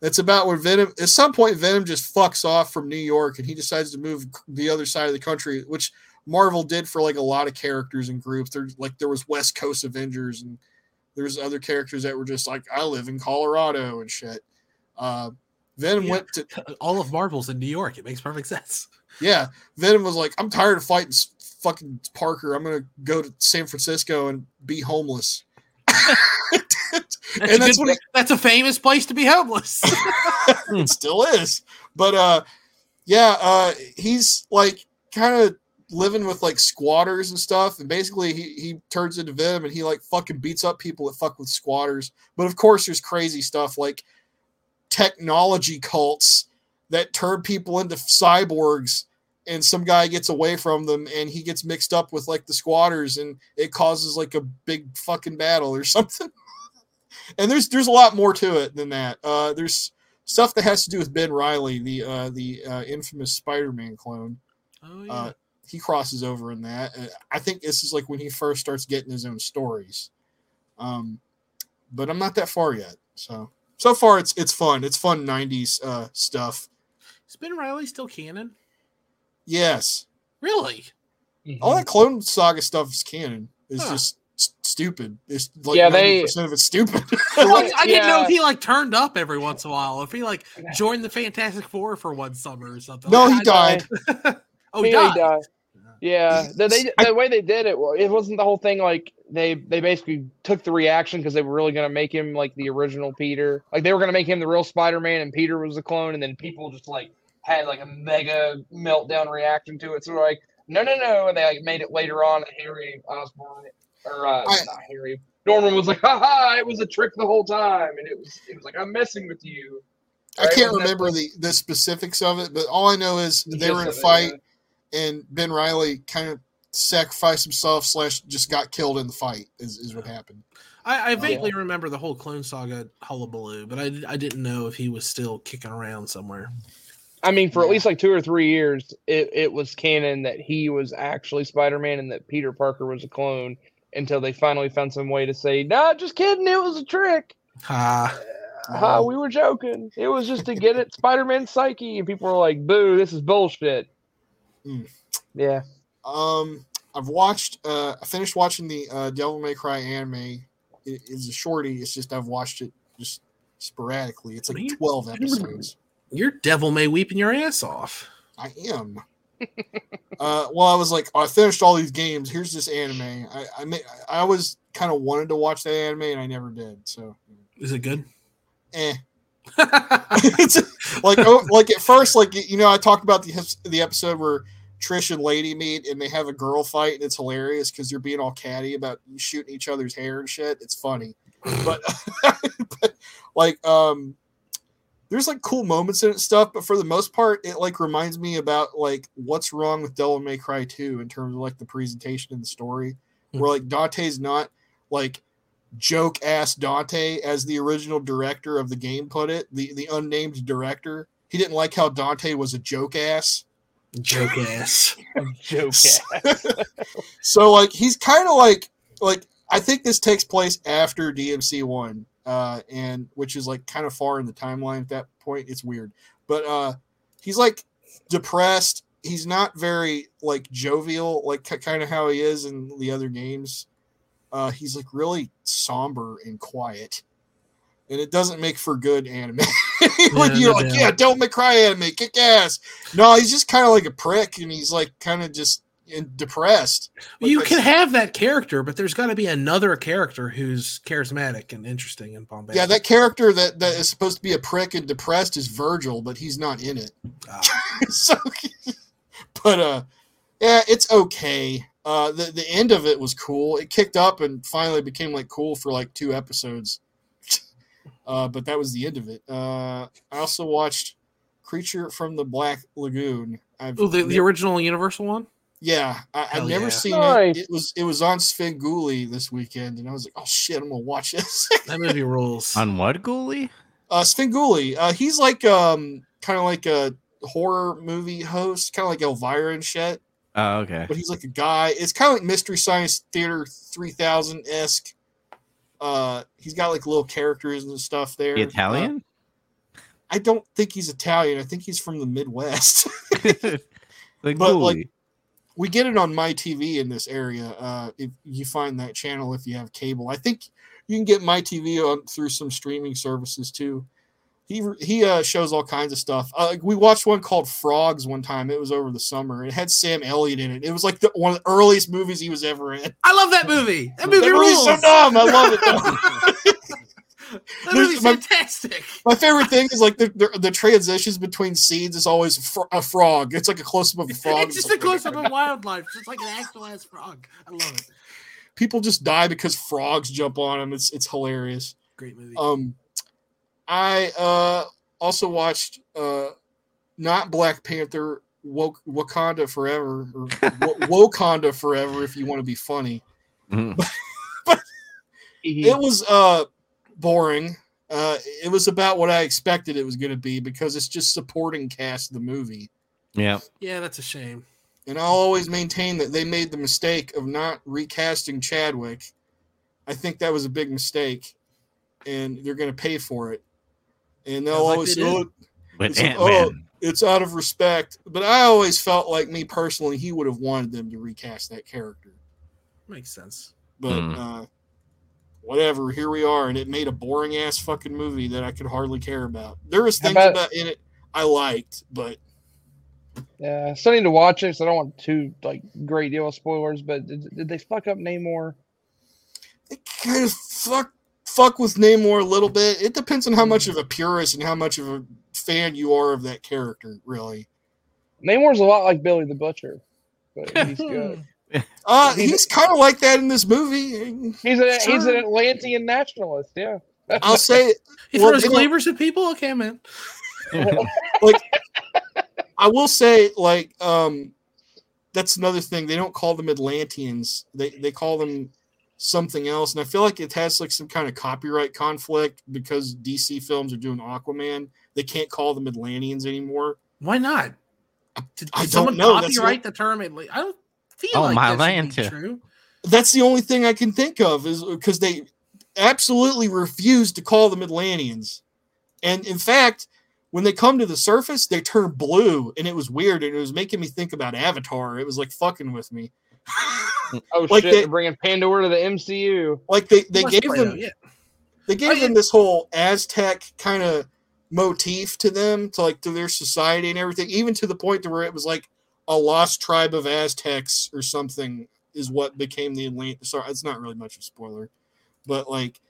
it's about when Venom. At some point, Venom just fucks off from New York, and he decides to move the other side of the country, which Marvel did for like a lot of characters and groups. There's like there was West Coast Avengers, and there's other characters that were just like I live in Colorado and shit. Uh, Venom Yeah. went to All of Marvel's in New York. It makes perfect sense. yeah, Venom was like, I'm tired of fighting fucking Parker. I'm gonna go to San Francisco and be homeless. That's, And a, that's what that's a famous place to be homeless. it still is. But uh, yeah, uh, he's like kind of living with like squatters and stuff, and basically he he turns into Venom and he like fucking beats up people that fuck with squatters. But of course, there's crazy stuff like technology cults that turn people into cyborgs and some guy gets away from them and he gets mixed up with like the squatters and it causes like a big fucking battle or something and there's there's a lot more to it than that uh there's stuff that has to do with ben riley the uh the uh, infamous spider-man clone oh, yeah. uh he crosses over in that i think this is like when he first starts getting his own stories um but i'm not that far yet so so far it's it's fun it's fun 90s uh stuff Is Ben Riley still canon? yes Really? all that clone saga stuff is canon it's Huh. just s- stupid it's like Yeah, 90% they- of it's stupid I, I didn't know if he like turned up every once in a while. If he like joined the Fantastic Four for one summer or something. no Like, he I- died Oh, he Yeah, died. he died. Yeah, the, they, I- the way they did it, it wasn't the whole thing like they they basically took the reaction because they were really going to make him like the original Peter. Like they were going to make him the real Spider-Man and Peter was the clone, and then people just like had like a mega meltdown reaction to it. So they're like, no, no, no, and they like made it later on. Harry Osborn or uh, I- not Harry Norman was like, ha ha, it was a trick the whole time, and it was it was like I'm messing with you. i Right, can't remember the the specifics of it but all i know is they were in a of it, fight yeah. And ben riley kind of sacrificed himself slash just got killed in the fight is, is what happened I, I vaguely remember the whole Clone Saga hullabaloo, but I, I didn't know if he was still kicking around somewhere. I mean, for Yeah. at least like two or three years, it, it was canon that he was actually Spider Man and that Peter Parker was a clone until they finally found some way to say, nah, just kidding, it was a trick. Ah, ha, we were joking. It was just to get at Spider-Man's psyche, and people were like, "Boo, this is bullshit." Mm. Yeah, Um, I've watched. Uh, I finished watching the uh, Devil May Cry anime. It, it's a shorty. It's just I've watched it just sporadically. It's like are twelve episodes. Your devil may weeping your ass off. I am. uh, well, I was like, I finished all these games. Here's this anime. I I, may, I always kind of wanted to watch that anime, and I never did. So, Is it good? eh. It's like oh, like at first, like you know, I talked about the the episode where Trish and Lady meet and they have a girl fight, and it's hilarious because they're being all catty about shooting each other's hair and shit. It's funny, but, but like um, there's like cool moments in it and stuff, but for the most part, it like reminds me about like what's wrong with Devil May Cry 2 in terms of like the presentation and the story, where like Dante's not like joke ass Dante as the original director of the game put it, the the unnamed director. He didn't like how Dante was a joke ass. Joke ass. joke. Ass. so like he's kind of like like I think this takes place after DMC one, uh, and which is like kind of far in the timeline at that point. It's weird, but uh, he's like depressed. He's not very like jovial, like kind of how he is in the other games. Uh, he's like really somber and quiet, and it doesn't make for good anime. when Yeah, you're like, yeah, don't make cry anime, kick ass. No, he's just kind of like a prick, and he's like kind of just in- depressed. Like, you can have that character, but there's got to be another character who's charismatic and interesting and bombastic. Yeah, that character that, that is supposed to be a prick and depressed is Virgil, but he's not in it. Ah. so, but uh, yeah, it's okay. Uh, the the end of it was cool. It kicked up and finally became like cool for like two episodes. Uh, but that was the end of it. Uh, I also watched Creature from the Black Lagoon. I've Oh, the, ne- the original Universal one. yeah, I, I've never yeah. seen Nice. it. It was it was on Svengoolie this weekend, and I was like, oh shit, I'm gonna watch this. That movie rules. On what, Ghoulie? uh Svengoolie, uh he's like um kind of like a horror movie host, kind of like Elvira and shit, Oh, okay. but he's like a guy. It's kind of like Mystery Science Theater 3000 esque. Uh, he's got like little characters and stuff there. The Uh, Italian? I don't think he's Italian. I think he's from the Midwest. the but, Ghoulie. like, we get it on MeTV in this area. Uh, if you find that channel, if you have cable, I think you can get MeTV on through some streaming services too. He he uh, shows all kinds of stuff. Uh, we watched one called Frogs one time. It was over the summer. It had Sam Elliott in it. It was like the, one of the earliest movies he was ever in. I love that movie. That movie That rules. so dumb. I love it. that movie's my- fantastic. My favorite thing is like the, the, the transitions between scenes is always a, a frog. It's like a close up of a frog. It's just a close up of wildlife, just like an actual ass frog. I love it. People just die because frogs jump on them. It's it's hilarious. Great movie. Um, I uh also watched uh not Black Panther, Wak- Wakanda Forever or Wa- Wakanda Forever if you want to be funny. Mhm. It was uh boring. Uh, it was about what I expected it was going to be because it's just supporting cast the movie. yeah. yeah, that's a shame. And I'll always maintain that they made the mistake of not recasting Chadwick. I think that was a big mistake, and they're going to pay for it. And they'll like always they say, did. "Oh, It's like, oh, it's out of respect. But I always felt like me personally, he would have wanted them to recast that character. Makes sense. But Hmm. uh, whatever, here we are, and it made a boring ass fucking movie that I could hardly care about. There was things about- about in it I liked, but Yeah, still need to watch it. So I don't want too like great deal of spoilers. But did, did they fuck up Namor? it kind of fuck fuck with Namor a little bit. It depends on how much of a purist and how much of a fan you are of that character, really. Namor's a lot like Billy the Butcher, but he's good. Uh, He's- he's kind of like that in this movie. He's a he's an Atlantean nationalist. Yeah. I'll say He Well, throws they don't- cleavers at people. Okay, man. like, I will say, like, um, that's another thing. They don't call them Atlanteans. They they call them something else, and I feel like it has like some kind of copyright conflict because DC films are doing Aquaman. They can't call them Atlanteans anymore. Why not? Did, I did don't someone know. That's copyright the term? Atla- I don't feel Oh, like my that should be true. That's the only thing I can think of is uh, because they absolutely refuse to call them Atlanteans. And in fact, when they come to the surface, they turn blue, and it was weird, and it was making me think about Avatar. It was like fucking with me. Oh Like shit! they- they're bringing Pandora to the MCU. like they they gave them yeah. they gave yeah. them this whole Aztec kind of motif to them, to like to their society and everything, even to the point to where it was like a lost tribe of Aztecs or something is what became the Atlantis. Sorry, it's not really much of a spoiler, but like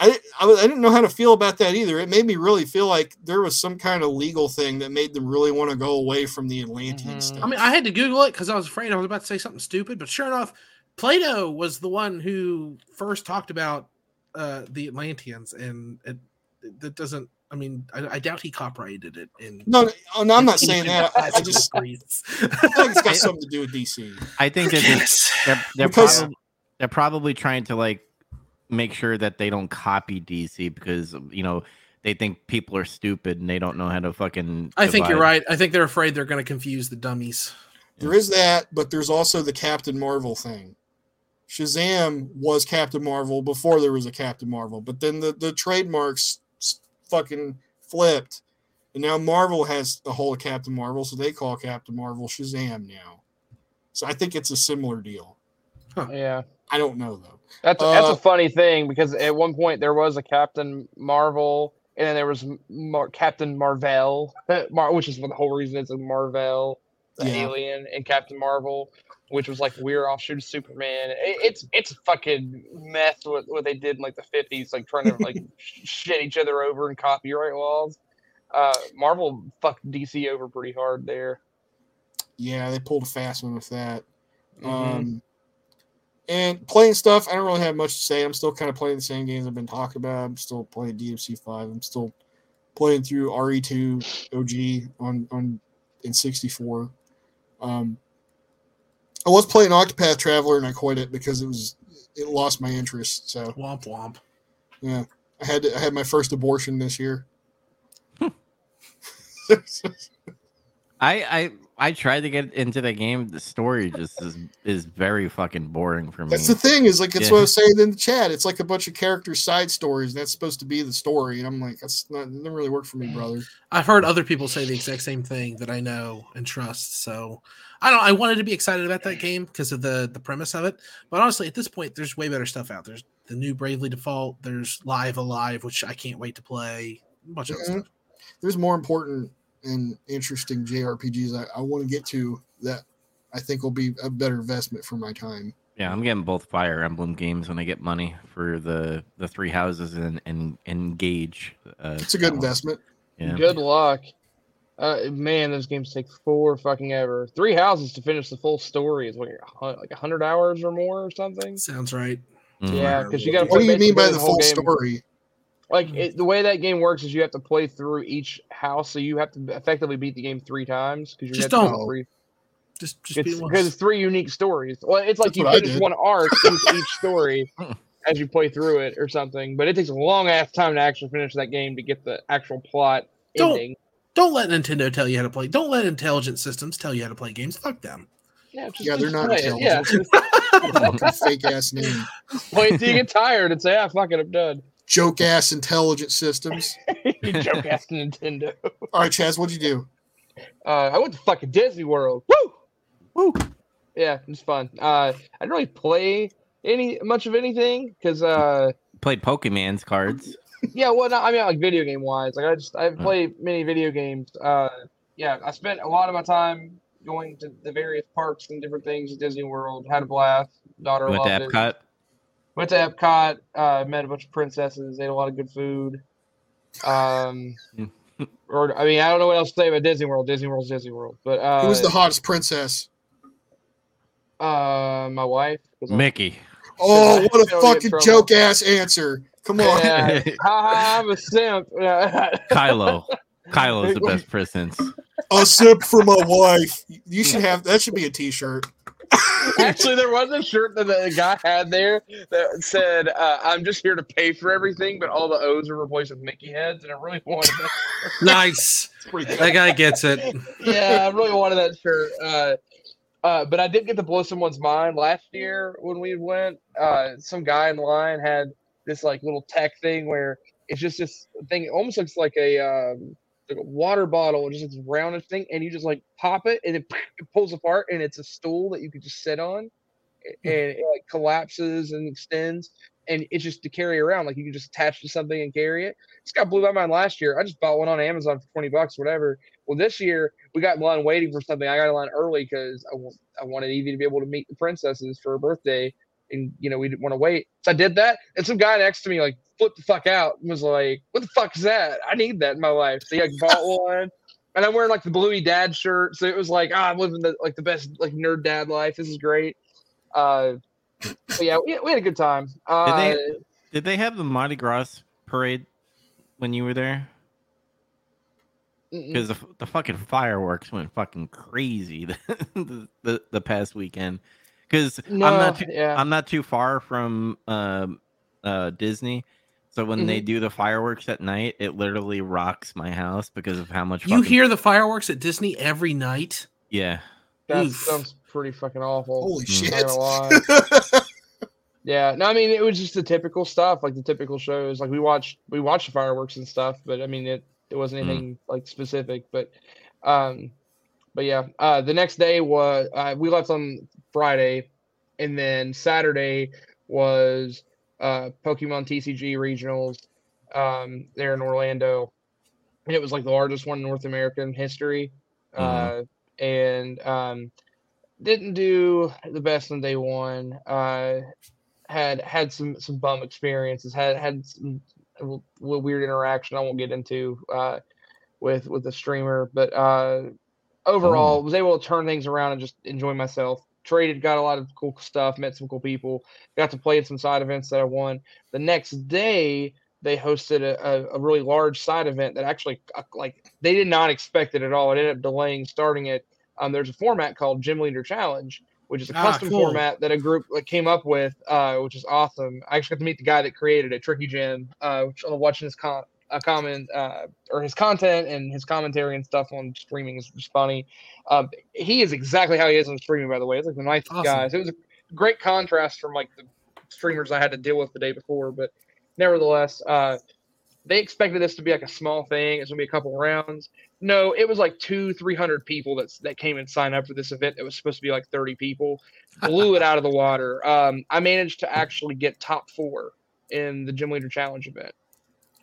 I, I I didn't know how to feel about that either. It made me really feel like there was some kind of legal thing that made them really want to go away from the Atlantean Mhm. stuff. I mean, I had to Google it because I was afraid I was about to say something stupid, but sure enough, Plato was the one who first talked about uh, the Atlanteans, and it, that doesn't. I mean, I, I doubt he copyrighted it. In no, no, oh, no, I'm not saying that. I, I just Greece. I feel like it's got something to do with DC. I think that Yes. they're they're, Because- probably, they're probably trying to like make sure that they don't copy DC because um, you know they think people are stupid and they don't know how to fucking. I think you're right. I think they're afraid they're going to confuse the dummies. There is that, but there's also the Captain Marvel thing. Shazam was Captain Marvel before there was a Captain Marvel, but then the, the trademarks fucking flipped. And now Marvel has the whole of Captain Marvel, so they call Captain Marvel Shazam now. So I think it's a similar deal. Yeah, I don't know though. That's that's Uh, a funny thing because at one point there was a Captain Marvel, and then there was Mar- Captain Marvel, Mar- which is the whole reason it's a Marvel, Yeah. alien, and Captain Marvel, which was like weird offshoot of Superman. It, it's it's fucking mess what what they did in like the fifties, like trying to like shit each other over in copyright laws. Uh, Marvel fucked DC over pretty hard there. Yeah, they pulled a fast one with that. Mhm. Um, and playing stuff, I don't really have much to say. I'm still kind of playing the same games I've been talking about. I'm still playing DMC five. I'm still playing through RE2 OG on on in 64. Um, I was playing Octopath Traveler and I quit it because it was it lost my interest. So Womp womp. yeah, I had to, I had my first abortion this year. I I I tried to get into the game. The story just is is very fucking boring for me. That's the thing is like it's Yeah. what I was saying in the chat. It's like a bunch of character side stories. And that's supposed to be the story, and I'm like, that's not. It doesn't really work for me, brother. I've heard other people say the exact same thing that I know and trust. So I don't. I wanted to be excited about that game because of the the premise of it. But honestly, at this point, there's way better stuff out. There's the new Bravely Default. There's Live A Live, which I can't wait to play. A bunch of other Mhm. stuff. There's more important and interesting JRPGs I, I want to get to that I think will be a better investment for my time. Yeah, I'm getting both Fire Emblem games when I get money for the the three houses and and engage. Uh, It's a good investment. Yeah. Good luck. Uh, man, those games take four fucking ever. Three houses to finish the full story is like a hun- like a hundred hours or more or something. Sounds right. Mhm. Yeah, because you got. What do you mean by the full story? Like it, the way that game works is you have to play through each house, so you have to effectively beat the game three times because you Just don't. do three. Just just It's because it's three unique stories. Well, it's like That's you what I finish one arc each, each story as you play through it or something. But it takes a long ass time to actually finish that game to get the actual plot Don't- ending. Don't let Nintendo tell you how to play. Don't let intelligent systems tell you how to play games. Fuck them. Yeah, just, Yeah, they're not play it. Yeah, intelligent. Fake ass name. Wait until you get tired and say, "Ah, fuck it, I'm done." Joke ass intelligent systems. you joke ass Nintendo. All right, Chaz, what'd you do? Uh, I went to fucking Disney World. Woo! Woo! Yeah, it was fun. Uh, I didn't really play any much of anything because, uh, Played Pokemon's cards. yeah, well, not, I mean, like video game wise, like I just I haven't Hmm. played many video games. Uh, yeah, I spent a lot of my time going to the various parks and different things at Disney World. Had a blast. Daughter Went to loved it. Epcot. Went to Epcot. Uh, met a bunch of princesses. Ate a lot of good food. Um, or I mean, I don't know what else to say about Disney World. Disney World's Disney World, but uh, Who was the hottest princess? uh, my wife. 'cause I'm- Mickey. Oh, what a Don't get in fucking joke ass answer. Come on. Yeah, ha, ha, I'm a simp. Kylo. Kylo's the best princess. A sip for my wife. You should have that should be a t-shirt. Actually, there was a shirt that the guy had there that said, uh, "I'm just here to pay for everything," but all the O's are replaced with Mickey heads, and I really wanted that. nice. That guy gets it. yeah, I really wanted that shirt. Uh, uh, but I did get to blow someone's mind last year when we went. Uh, some guy in line had this like little tech thing where It's just this thing. It almost looks like a um, like a water bottle, just this roundish thing, and you just like pop it, and it, it pulls apart, and it's a stool that you could just sit on, Hmm. and it like collapses and extends, and it's just to carry around. Like you can just attach to something and carry it. This got blew my mind last year. I just bought one on Amazon for twenty bucks, whatever. Well, this year we got in line waiting for something. I got in line early because I, I wanted Evie to be able to meet the princesses for her birthday, and you know we didn't want to wait. So I did that, and some guy next to me like flipped the fuck out and was like, "What the fuck is that? I need that in my life." So he like bought one. And I'm wearing like the Bluey dad shirt, so it was like, ah, I'm living the like the best like nerd dad life. This is great. Uh, but yeah, we, we had a good time. Uh, they- Did they have the Mardi Gras parade when you were there? Because the, the fucking fireworks went fucking crazy the the, the, the past weekend. Because no, I'm not too, yeah. I'm not too far from um, uh, Disney, so when they do the fireworks at night, it literally rocks my house because of how much. You fucking- hear the fireworks at Disney every night. Yeah, that Oof. sounds pretty fucking awful. Holy Mm. shit! Not gonna Yeah, no, I mean it was just the typical stuff, like the typical shows. Like we watched, we watched the fireworks and stuff, but I mean it, it wasn't Mm. anything like specific. But, um, but yeah, uh, the next day was uh, we left on Friday, and then Saturday was uh Pokemon TCG regionals, um, there in Orlando, and it was like the largest one in North America in history, uh, and um, didn't do the best on day one. Uh, had had some some bum experiences. Had had some a little little weird interaction. I won't get into uh, with with the streamer, but uh, overall was able to turn things around and just enjoy myself. Traded, got a lot of cool stuff, met some cool people, got to play in some side events that I won. The next day, they hosted a, a, really large side event that actually uh, like they did not expect it at all. It ended up delaying starting it. Um, there's a format called Gym Leader Challenge, which is a Ah, custom cool. format that a group like, came up with, uh, which is awesome. I actually got to meet the guy that created it, Tricky Gym, uh, which I'm watching his con- uh, comment uh, or his content and his commentary and stuff on streaming is just funny. Um, he is exactly how he is on streaming, by the way. It's like the nicest Awesome. guy. So it was a great contrast from like the streamers I had to deal with the day before, but nevertheless, uh, they expected this to be like a small thing. It's gonna be a couple rounds. No, it was like two, three hundred people that's that came and signed up for this event. That was supposed to be like thirty people. Blew it out of the water. Um, I managed to actually get top four in the gym leader challenge event.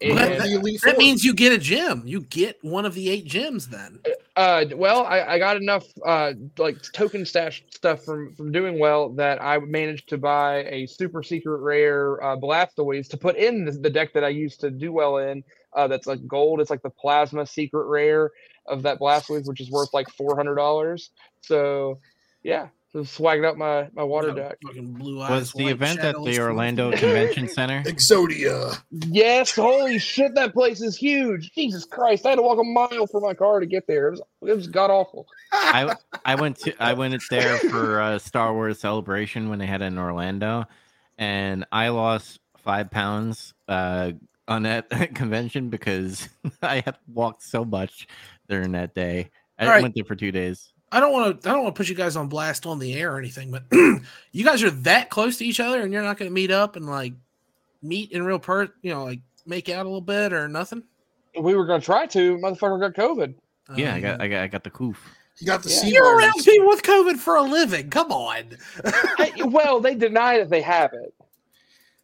Well, One And- of the Elite That means you get a gym. You get one of the eight gyms then. Uh, well, I, I got enough uh like token stash stuff from from doing well that I managed to buy a super secret rare uh, Blastoise to put in the, the deck that I used to do well in. Uh, that's like gold. It's like the plasma secret rare of that Blastoise, which is worth like four hundred dollars. So, yeah, so swagged up my my water Got deck. Fucking blue eyes. was the event at the Orlando Convention Center? Exodia. Yes, holy shit, that place is huge. Jesus Christ, I had to walk a mile for my car to get there. It was it was god awful. I I went to I went there for uh, Star Wars Celebration when they had it in Orlando, and I lost five pounds uh, on that convention because I had walked so much during that day. I All right. went there for two days. I don't want to. I don't want to put you guys on blast on the air or anything, but you guys are that close to each other, and you're not going to meet up and like meet in real per. You know, like make out a little bit or nothing. We were gonna try to, motherfucker got COVID. Yeah, I Um, got I got I got the coof. You got the Yeah. sea You're around people with COVID for a living. Come on. I, well, they deny that they have it.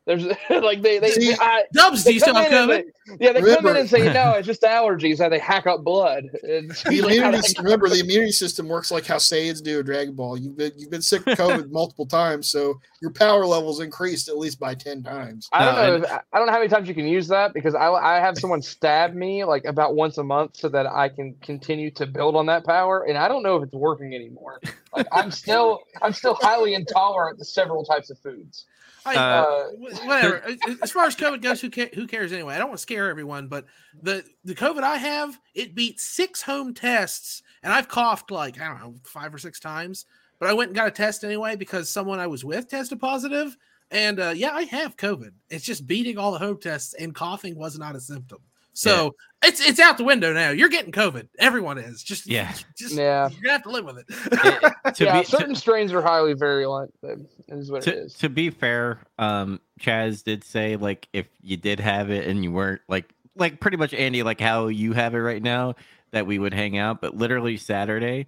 There's like they they, See, I, Dubs, do they you still come in and they- yeah, they come in and say no, it's just allergies. How they hack up blood. It's The really immunity, remember, the immunity system works like how Saiyans do in Dragon Ball. You've been you've been sick with COVID multiple times, so your power levels increased at least by ten times. I don't No, know. if- I don't know how many times you can use that because I I have someone stab me like about once a month so that I can continue to build on that power, and I don't know if it's working anymore. Like I'm still I'm still highly intolerant to several types of foods. I, Uh, Uh, whatever. As far as COVID goes, who, ca- who cares anyway? I don't want to scare everyone, but the the COVID I have, it beat six home tests, and I've coughed like I don't know five or six times. But I went and got a test anyway because someone I was with tested positive, and uh, yeah, I have COVID. It's just beating all the home tests, and coughing was not a symptom. So it's it's out the window now. You're getting COVID. Everyone is. Just Yeah. Just Yeah. you're gonna have to live with it. It- to yeah, be, to- certain strains are highly virulent. That is what to, is. to be fair, um, Chaz did say like if you did have it and you weren't like like pretty much Andy like how you have it right now that we would hang out. But literally Saturday,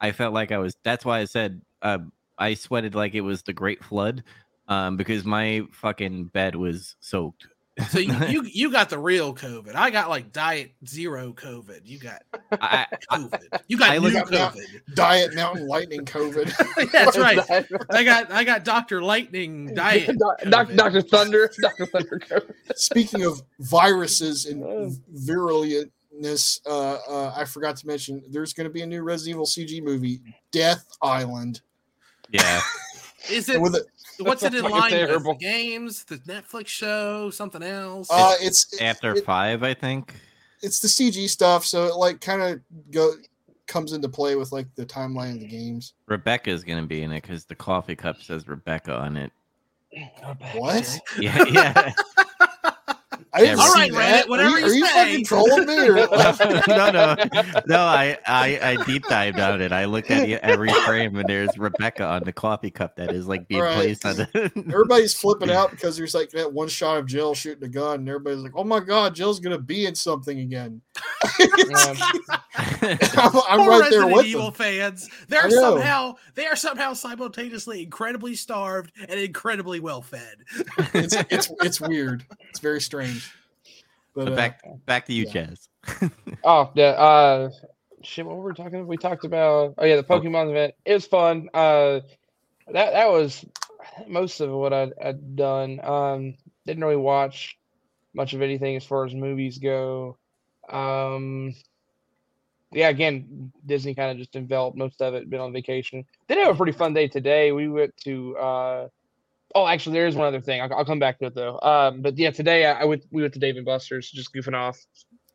I felt like I was. That's why I said uh, I sweated like it was the Great Flood, um, because my fucking bed was soaked. So you, you you got the real COVID. I got like diet zero COVID. You got I, I, COVID. You got I new look- COVID. Diet Mountain Lightning COVID. That's right. I got I got Doctor Lightning diet. Doc- Doc- Dr. Thunder, Dr. Thunder. COVID. Speaking of viruses and virulentness, uh, uh, I forgot to mention there's going to be a new Resident Evil CG movie, Death Island. yeah, Is it with it, what's it in line with? The games, the Netflix show, something else? uh, it's after it- five, I think. it's the CG stuff, so it like kind of go comes into play with like the timeline of the games. Rebecca is gonna be in it because the coffee cup says Rebecca on it. What? Yeah, yeah. I didn't All see that. Reddit, whatever are you, you are you fucking trolling me? Or no, no, no. I, I, I deep dived on it. I looked at it- every frame, and there's Rebecca on the coffee cup that is like being All right. placed on the. everybody's flipping out because there's like that one shot of Jill shooting a gun, and everybody's like, "Oh my god, Jill's gonna be in something again." I'm, I'm right there Resident with Evil them. fans. They're somehow they are somehow simultaneously incredibly starved and incredibly well fed. It's it's it's weird. It's very strange. But But uh, back, back to you, yeah. Chaz. oh, yeah. Uh, shit, what were we talking about? We talked about, oh, yeah, the Pokemon event. It was fun. Uh, that, that was most of what I'd, I'd done. Um, didn't really watch much of anything as far as movies go. Um, yeah, again, Disney kind of just enveloped most of it. Been on vacation. Did have a pretty fun day today. We went to. Uh, oh, actually, there is one other thing. I'll, I'll come back to it though. Um, but yeah, today I, I went. We went to Dave and Buster's, just goofing off,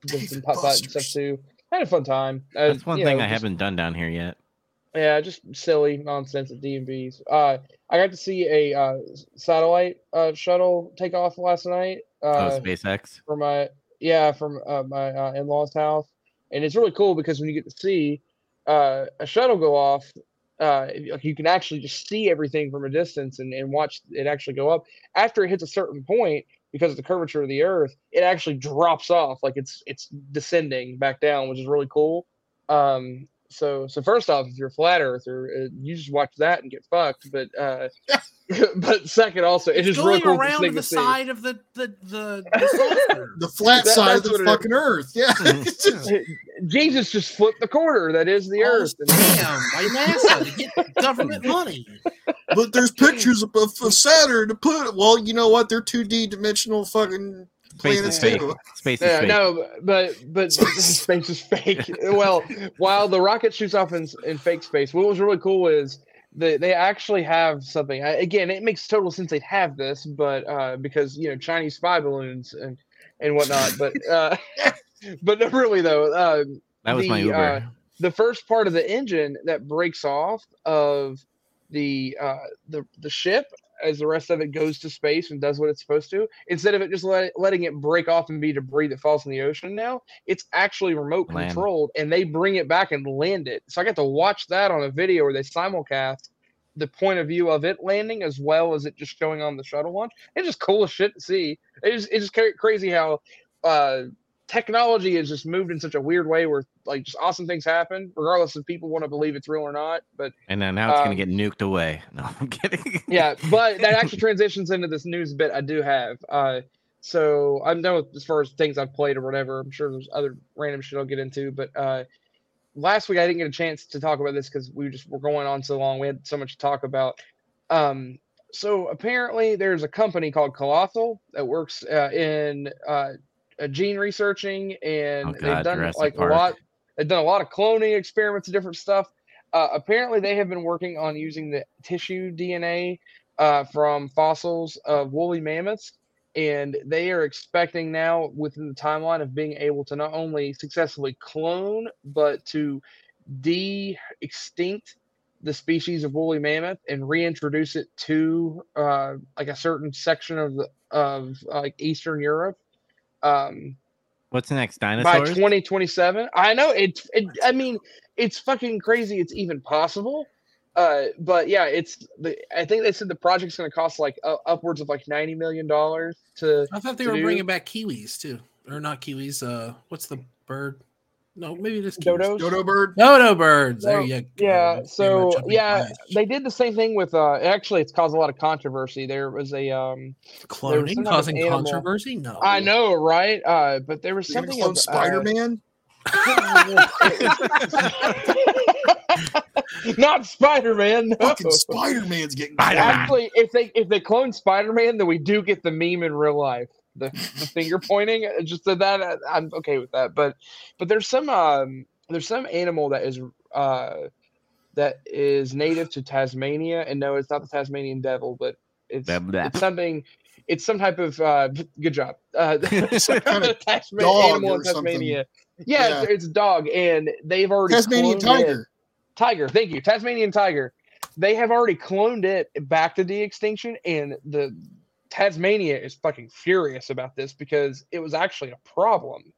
did Dave some and putt putt and stuff Buster's. too. Had a fun time. Uh, That's one thing know, I just- haven't done down here yet. Yeah, just silly nonsense at DMV's. Uh, I got to see a uh, satellite uh, shuttle take off last night. Uh, oh, SpaceX. for my yeah from uh, my uh, in-laws house. And it's really cool because when you get to see uh, a shuttle go off uh, you can actually just see everything from a distance and, and watch it actually go up. After it hits a certain point because of the curvature of the earth it actually drops off. Like it's it's descending back down which is really cool. Um so so first off if you're a flat earther uh, you just watch that and get fucked but uh but second also it's It's just really going cool around thing the to see. side of the the the, the the flat That- side of the what it is. fucking Earth. Yeah. Just- Jesus just flipped the quarter that is the Oh, earth. And- Damn, by NASA to get government money. but there's pictures of, of, of Saturn to put. Well, you know what? They're two D dimensional fucking Space is fake. too. Space is Yeah, fake. no, but but space is fake. Well, while the rocket shoots off in, in fake space, what was really cool is they they actually have something. I- Again, it makes total sense they'd have this, but uh, because you know Chinese spy balloons and and whatnot. But uh, but no, really though, uh, that was my the, Uber. uh, the first part of the engine that breaks off of the uh, the the ship as the rest of it goes to space and does what it's supposed to instead of it just let, letting it break off and be debris that falls in the ocean now it's actually remote Land. controlled and they bring it back and land it. So i got to watch that on a video where they simulcast the point of view of it landing as well as it just showing on the shuttle launch. It's just cool as shit to see. It's, it's just crazy how uh technology has just moved in such a weird way where like just awesome things happen regardless if people want to believe it's real or not but and then now it's um, gonna get nuked away. No, I'm kidding. yeah but that actually transitions into this news bit i do have uh so i'm done with as far as things i've played or whatever i'm sure there's other random shit i'll get into but uh last week i didn't get a chance to talk about this because we just were going on so long we had so much to talk about um so apparently there's a company called colossal that works uh, in uh, uh, gene researching and Oh, they've done Jurassic like Park. a lot they've done a lot of cloning experiments and different stuff uh, apparently they have been working on using the tissue dna uh, from fossils of woolly mammoths and they are expecting now within the timeline of being able to not only successfully clone but to de-extinct the species of woolly mammoth and reintroduce it to uh, like a certain section of the of like Eastern Europe. Um, What's next? by 2027. I know it's. It, I mean, it's fucking crazy. It's even possible. Uh, but yeah, it's. The, I think they said the project's going to cost like uh, upwards of like 90 million dollars to. I thought they were do- bringing back kiwis too, or not kiwis. Uh, what's the bird? No, maybe it is kiwis. Dodos. Dodo bird. Dodo birds. There you go. Yeah. So much up in yeah, class. they did the same thing with. uh Actually, it's caused a lot of controversy. There was a. um cloning some type of causing controversy. No, I know, right? Uh But there was You're something. clone uh, Spider Man. Not Spider Man. No. Fucking Spider Man's getting. Actually, if they if they clone Spider Man, then we do get the meme in real life. The, the finger pointing. uh, Just that, that uh, I'm okay with that. But but there's some um there's some animal that is uh that is native to Tasmania, and no, it's not the Tasmanian devil, but it's Blah, blah. it's something. It's some type of uh, good job. Uh, Some kind of Tasman- dog animal in or something. Tasmania. Yeah, Yeah. It's, it's a dog, and they've already Tasmanian cloned it. tiger. Tiger, thank you. Tasmanian tiger. They have already cloned it back to de-extinction, and the Tasmania is fucking furious about this because it was actually a problem.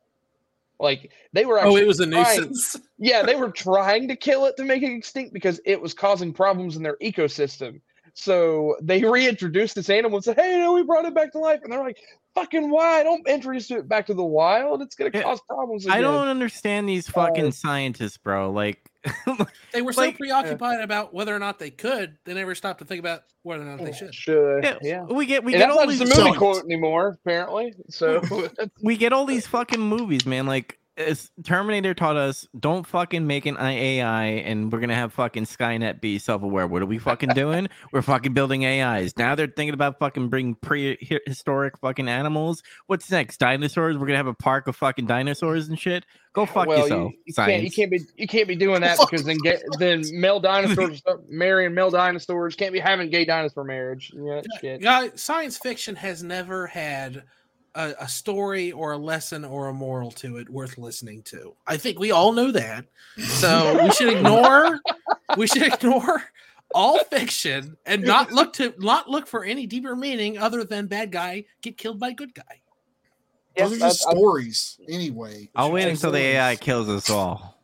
Like they were Oh, it was a trying- nuisance. yeah, they were trying to kill it to make it extinct because it was causing problems in their ecosystem. So they reintroduced this animal and said, "Hey, no, we brought it back to life." And they're like, "Fucking why? Don't introduce it back to the wild. It's gonna Yeah, cause problems." I don't understand these fucking Uh, scientists, bro. Like, They were so Like- uh, preoccupied about whether or not they could, they never stopped to think about whether or not they oh, should. Should yeah, yeah. we get we and get that's all not just these a movie songs. quote anymore, apparently. So we get all these fucking movies, man. Like it's, Terminator taught us, don't fucking make an AI, and we're gonna have fucking Skynet be self-aware. What are we fucking doing? we're fucking building AIs. Now they're thinking about fucking bringing prehistoric fucking animals. What's next? Dinosaurs? We're gonna have a park of fucking dinosaurs and shit. Go fuck well, yourself, you, you science. can't you can't be you can't be doing that because then get then male dinosaurs start marrying male dinosaurs. Can't be having gay dinosaur marriage. Yeah, shit. Guy, science fiction has never had a, a story or a lesson or a moral to it worth listening to. I think we all know that. So we should ignore we should ignore all fiction and not look to not look for any deeper meaning other than bad guy get killed by good guy. Yes, Those are just I- I- stories, anyway. I'll wait until the AI kills us all.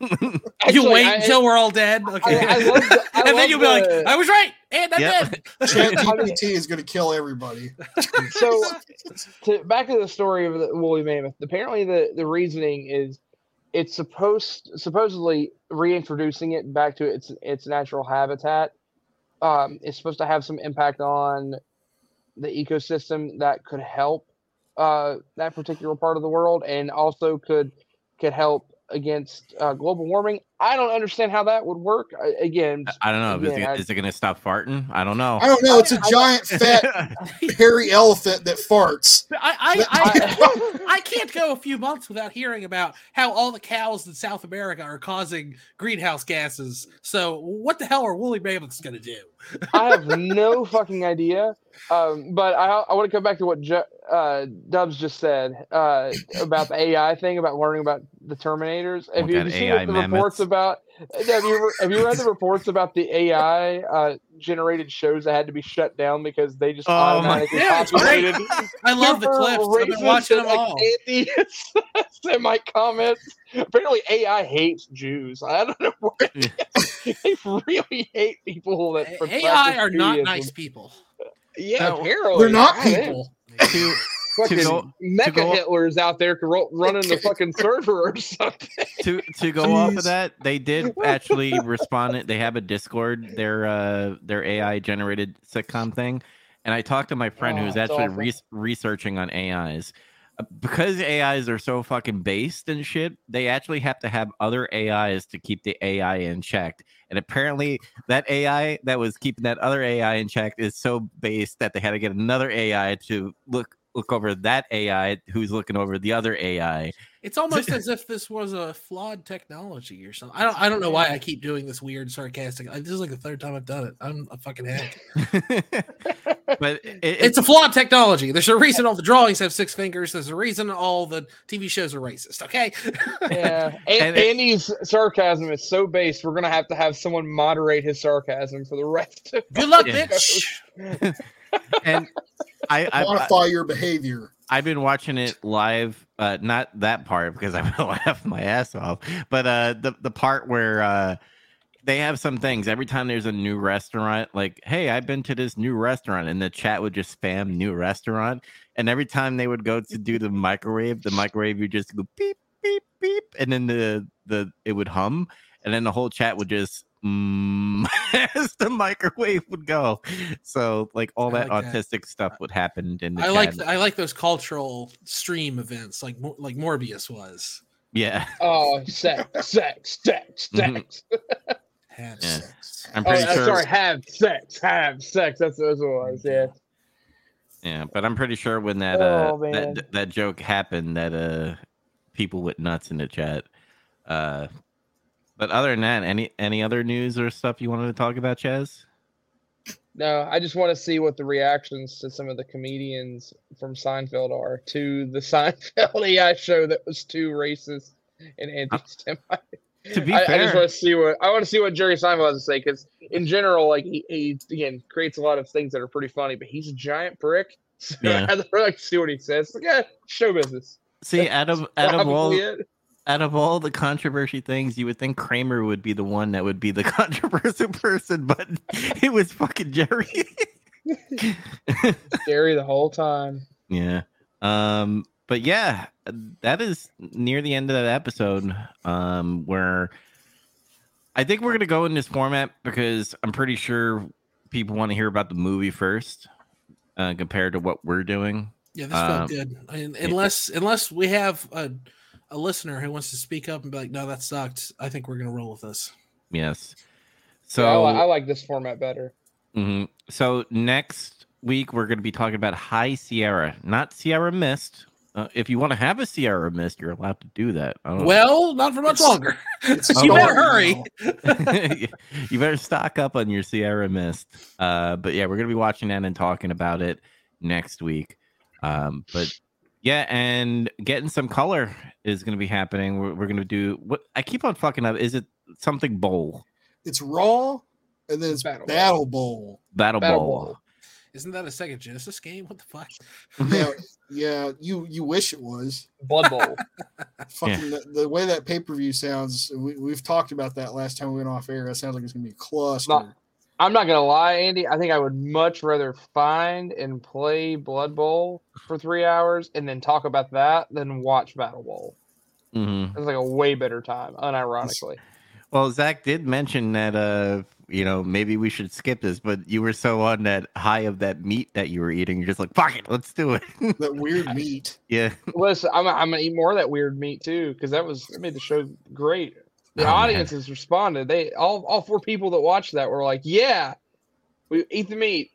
you actually, wait I- until we're all dead. Okay. I, I the, I and then you'll be like, I was right. And I'm Yep. dead. Chat GPT is going to kill everybody. so to back to the story of the woolly mammoth. Apparently, the the reasoning is it's supposed supposedly reintroducing it back to its its natural habitat. Um, is supposed to have some impact on the ecosystem that could help uh, that particular part of the world, and also could could help against uh, global warming. I don't understand how that would work. I, again, I don't know. Is, again, I- it, is it gonna stop farting? I don't know. I don't know. It's a giant, fat, hairy elephant that farts. I, I, I, I can't go a few months without hearing about how all the cows in South America are causing greenhouse gases. So, what the hell are woolly mammoths going to do? I have no fucking idea. Um, but I, I want to come back to what Ju- uh, Dubs just said uh, about the AI thing, about learning about the Terminators. Have Oh, you, God, have you seen AI the reports mammoths. About? Have you have you read the reports about the AI uh, generated shows that had to be shut down because they just Oh my- Yeah, populated? I love the clips. I've been watching them like, all. Anti-Semite comments. Apparently, AI hates Jews. I don't know what. they really hate people that AI are not nice people. Yeah, No, apparently they're not people. to Fucking To go- mecha go- Hitlers out there could ro- running the fucking server or something. to to go off of that, they did actually respond. They have a Discord, their uh their AI generated sitcom thing, and I talked to my friend Oh, who's actually re- researching on AIs. Uh, Because AIs are so fucking based and shit, they actually have to have other AIs to keep the AI in check. And apparently, that AI that was keeping that other AI in check is so based that they had to get another AI to look look over that AI who's looking over the other AI. It's almost as if this was a flawed technology or something. I don't. I don't know why I keep doing this weird sarcastic. This is like the third time I've done it. I'm a fucking hack. but it, It's a flawed technology. There's a reason all the drawings have six fingers. There's a reason all the TV shows are racist. Okay. Yeah, And and, it- Andy's sarcasm is so based. We're gonna have to have someone moderate his sarcasm for the rest. Of Good luck, bitch. And I, I, I Modify your behavior. I've been watching it live uh, not that part because I will laugh my ass off, but uh, the the part where uh, they have some things. Every time there's a new restaurant, like, hey, I've been to this new restaurant, and the chat would just spam new restaurant, and every time they would go to do the microwave, the microwave would just go beep beep beep, and then the the it would hum, and then the whole chat would just mm, as the microwave would go. So like all that like that. autistic stuff would happen in the I chat. like I like those cultural stream events, like like Morbius was. yeah. Oh, sex, sex, sex, Mhm. sex. Have Yeah. sex. I'm Oh, pretty uh, sure. sorry, have sex, have sex. That's, that's what it was. Yeah. Yeah, but I'm pretty sure when that uh Oh, man. that that joke happened, that uh people went nuts in the chat. Uh, but other than that, any any other news or stuff you wanted to talk about, Chaz? No, I just want to see what the reactions to some of the comedians from Seinfeld are to the Seinfeld AI show that was too racist and uh, anti-Semite. To be I, I just want to see what I want to see what Jerry Seinfeld has to say because in general, like he, he again creates a lot of things that are pretty funny, but he's a giant prick. So Yeah. I'd like to see what he says. Like, yeah, show business. see out of out of all it. Out of all the controversy things, you would think Kramer would be the one that would be the controversial person, but it was fucking Jerry. Jerry the whole time. Yeah. Um, but yeah, that is near the end of that episode. Um, where I think we're gonna go in this format because I'm pretty sure people want to hear about the movie first, uh, compared to what we're doing. Yeah, this Um, felt good. And unless unless we have a a listener who wants to speak up and be like, "No, that sucked," I think we're gonna roll with this. Yes. So I, li- I like this format better. mhm. so next week we're gonna be talking about High Sierra, not Sierra Mist. Uh, if you want to have a Sierra Mist, you're allowed to do that. I don't Well, not for much It's- longer. It's You you better hurry. you better stock up on your Sierra Mist. Uh, but yeah, we're gonna be watching that and talking about it next week. Um, but yeah, and getting some color is gonna be happening. We're, we're gonna do what I keep on fucking up. Is it something bowl? It's Raw, and then it's Battle Battle, Bowl. Bowl. Battle, Battle bowl. Bowl. Isn't that a second Genesis game? What the fuck? Yeah, yeah. You you wish it was. Blood Bowl. Fucking the, the way that pay per view sounds. We, we've talked about that last time we went off air. That sounds like it's gonna be a cluster. Not- I'm not gonna lie, Andy. I think I would much rather find and play Blood Bowl for three hours and then talk about that than watch Battle Bowl. Mhm. It's like a way better time, unironically. Well, Zach did mention that uh, you know, maybe we should skip this, but you were so on that high of that meat that you were eating, you're just like, fuck it, let's do it. that weird meat. yeah. Listen, I'm, I'm gonna eat more of that weird meat too because that was that made the show great. The Oh, man. audience has responded. They all all four people that watched that were like, "Yeah, we eat the meat."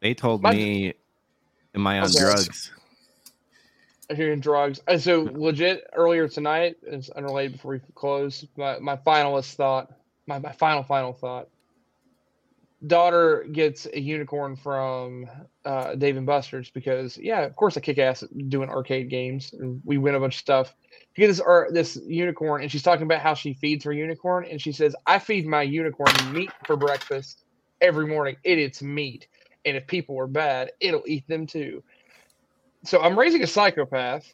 They told My- me, am I on Okay. drugs? you're in drugs. And so legit earlier tonight, it's unrelated before we close. My my finalist thought, my, my final final thought. Daughter gets a unicorn from uh, Dave and Buster's because yeah, of course I kick ass doing arcade games and we win a bunch of stuff. Gets this or this unicorn and she's talking about how she feeds her unicorn and she says I feed my unicorn meat for breakfast every morning. It eats meat, and if people are bad, it'll eat them too. So I'm raising a psychopath.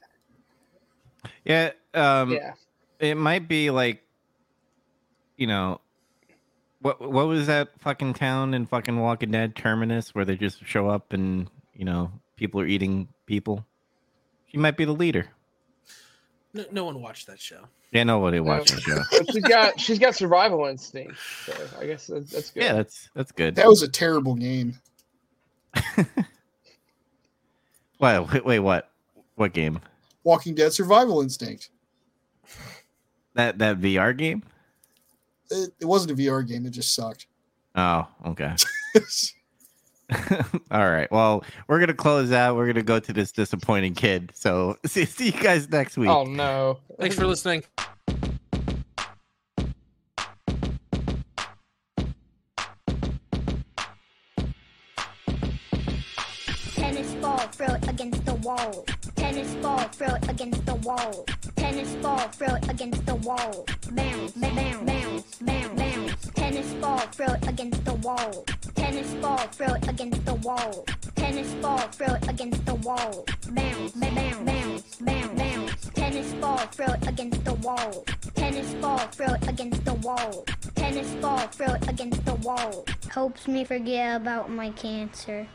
Yeah. Um, yeah. it might be like, you know, what what was that fucking town in fucking Walking Dead Terminus where they just show up and you know people are eating people? She might be the leader. No, no one watched that show. Yeah, nobody watched the show. But she's got she's got survival instinct. So I guess that's, that's good. Yeah, that's that's good. That was a terrible game. Wait, wait, wait, what? What game? Walking Dead Survival Instinct. That that VR game? It, it wasn't a VR game. It just sucked. Oh, okay. All right. Well, we're gonna close out. We're gonna go to this disappointing kid. So see, see you guys next week. Oh no. Thanks for listening. Tennis ball, throw it against the wall. Tennis ball, throw it against the wall. Tennis ball, throw it against the wall. Bounce, bounce, bounce, bounce, bounce. Tennis ball, throw it against the wall. Tennis ball, throw it against the wall. Tennis ball, throw it against the wall. Bounce, bounce, bounce, bounce, bounce. Tennis ball, throw it against the wall. Tennis ball, throw it against the wall. Tennis ball, throw it against the wall. Helps me forget about my cancer.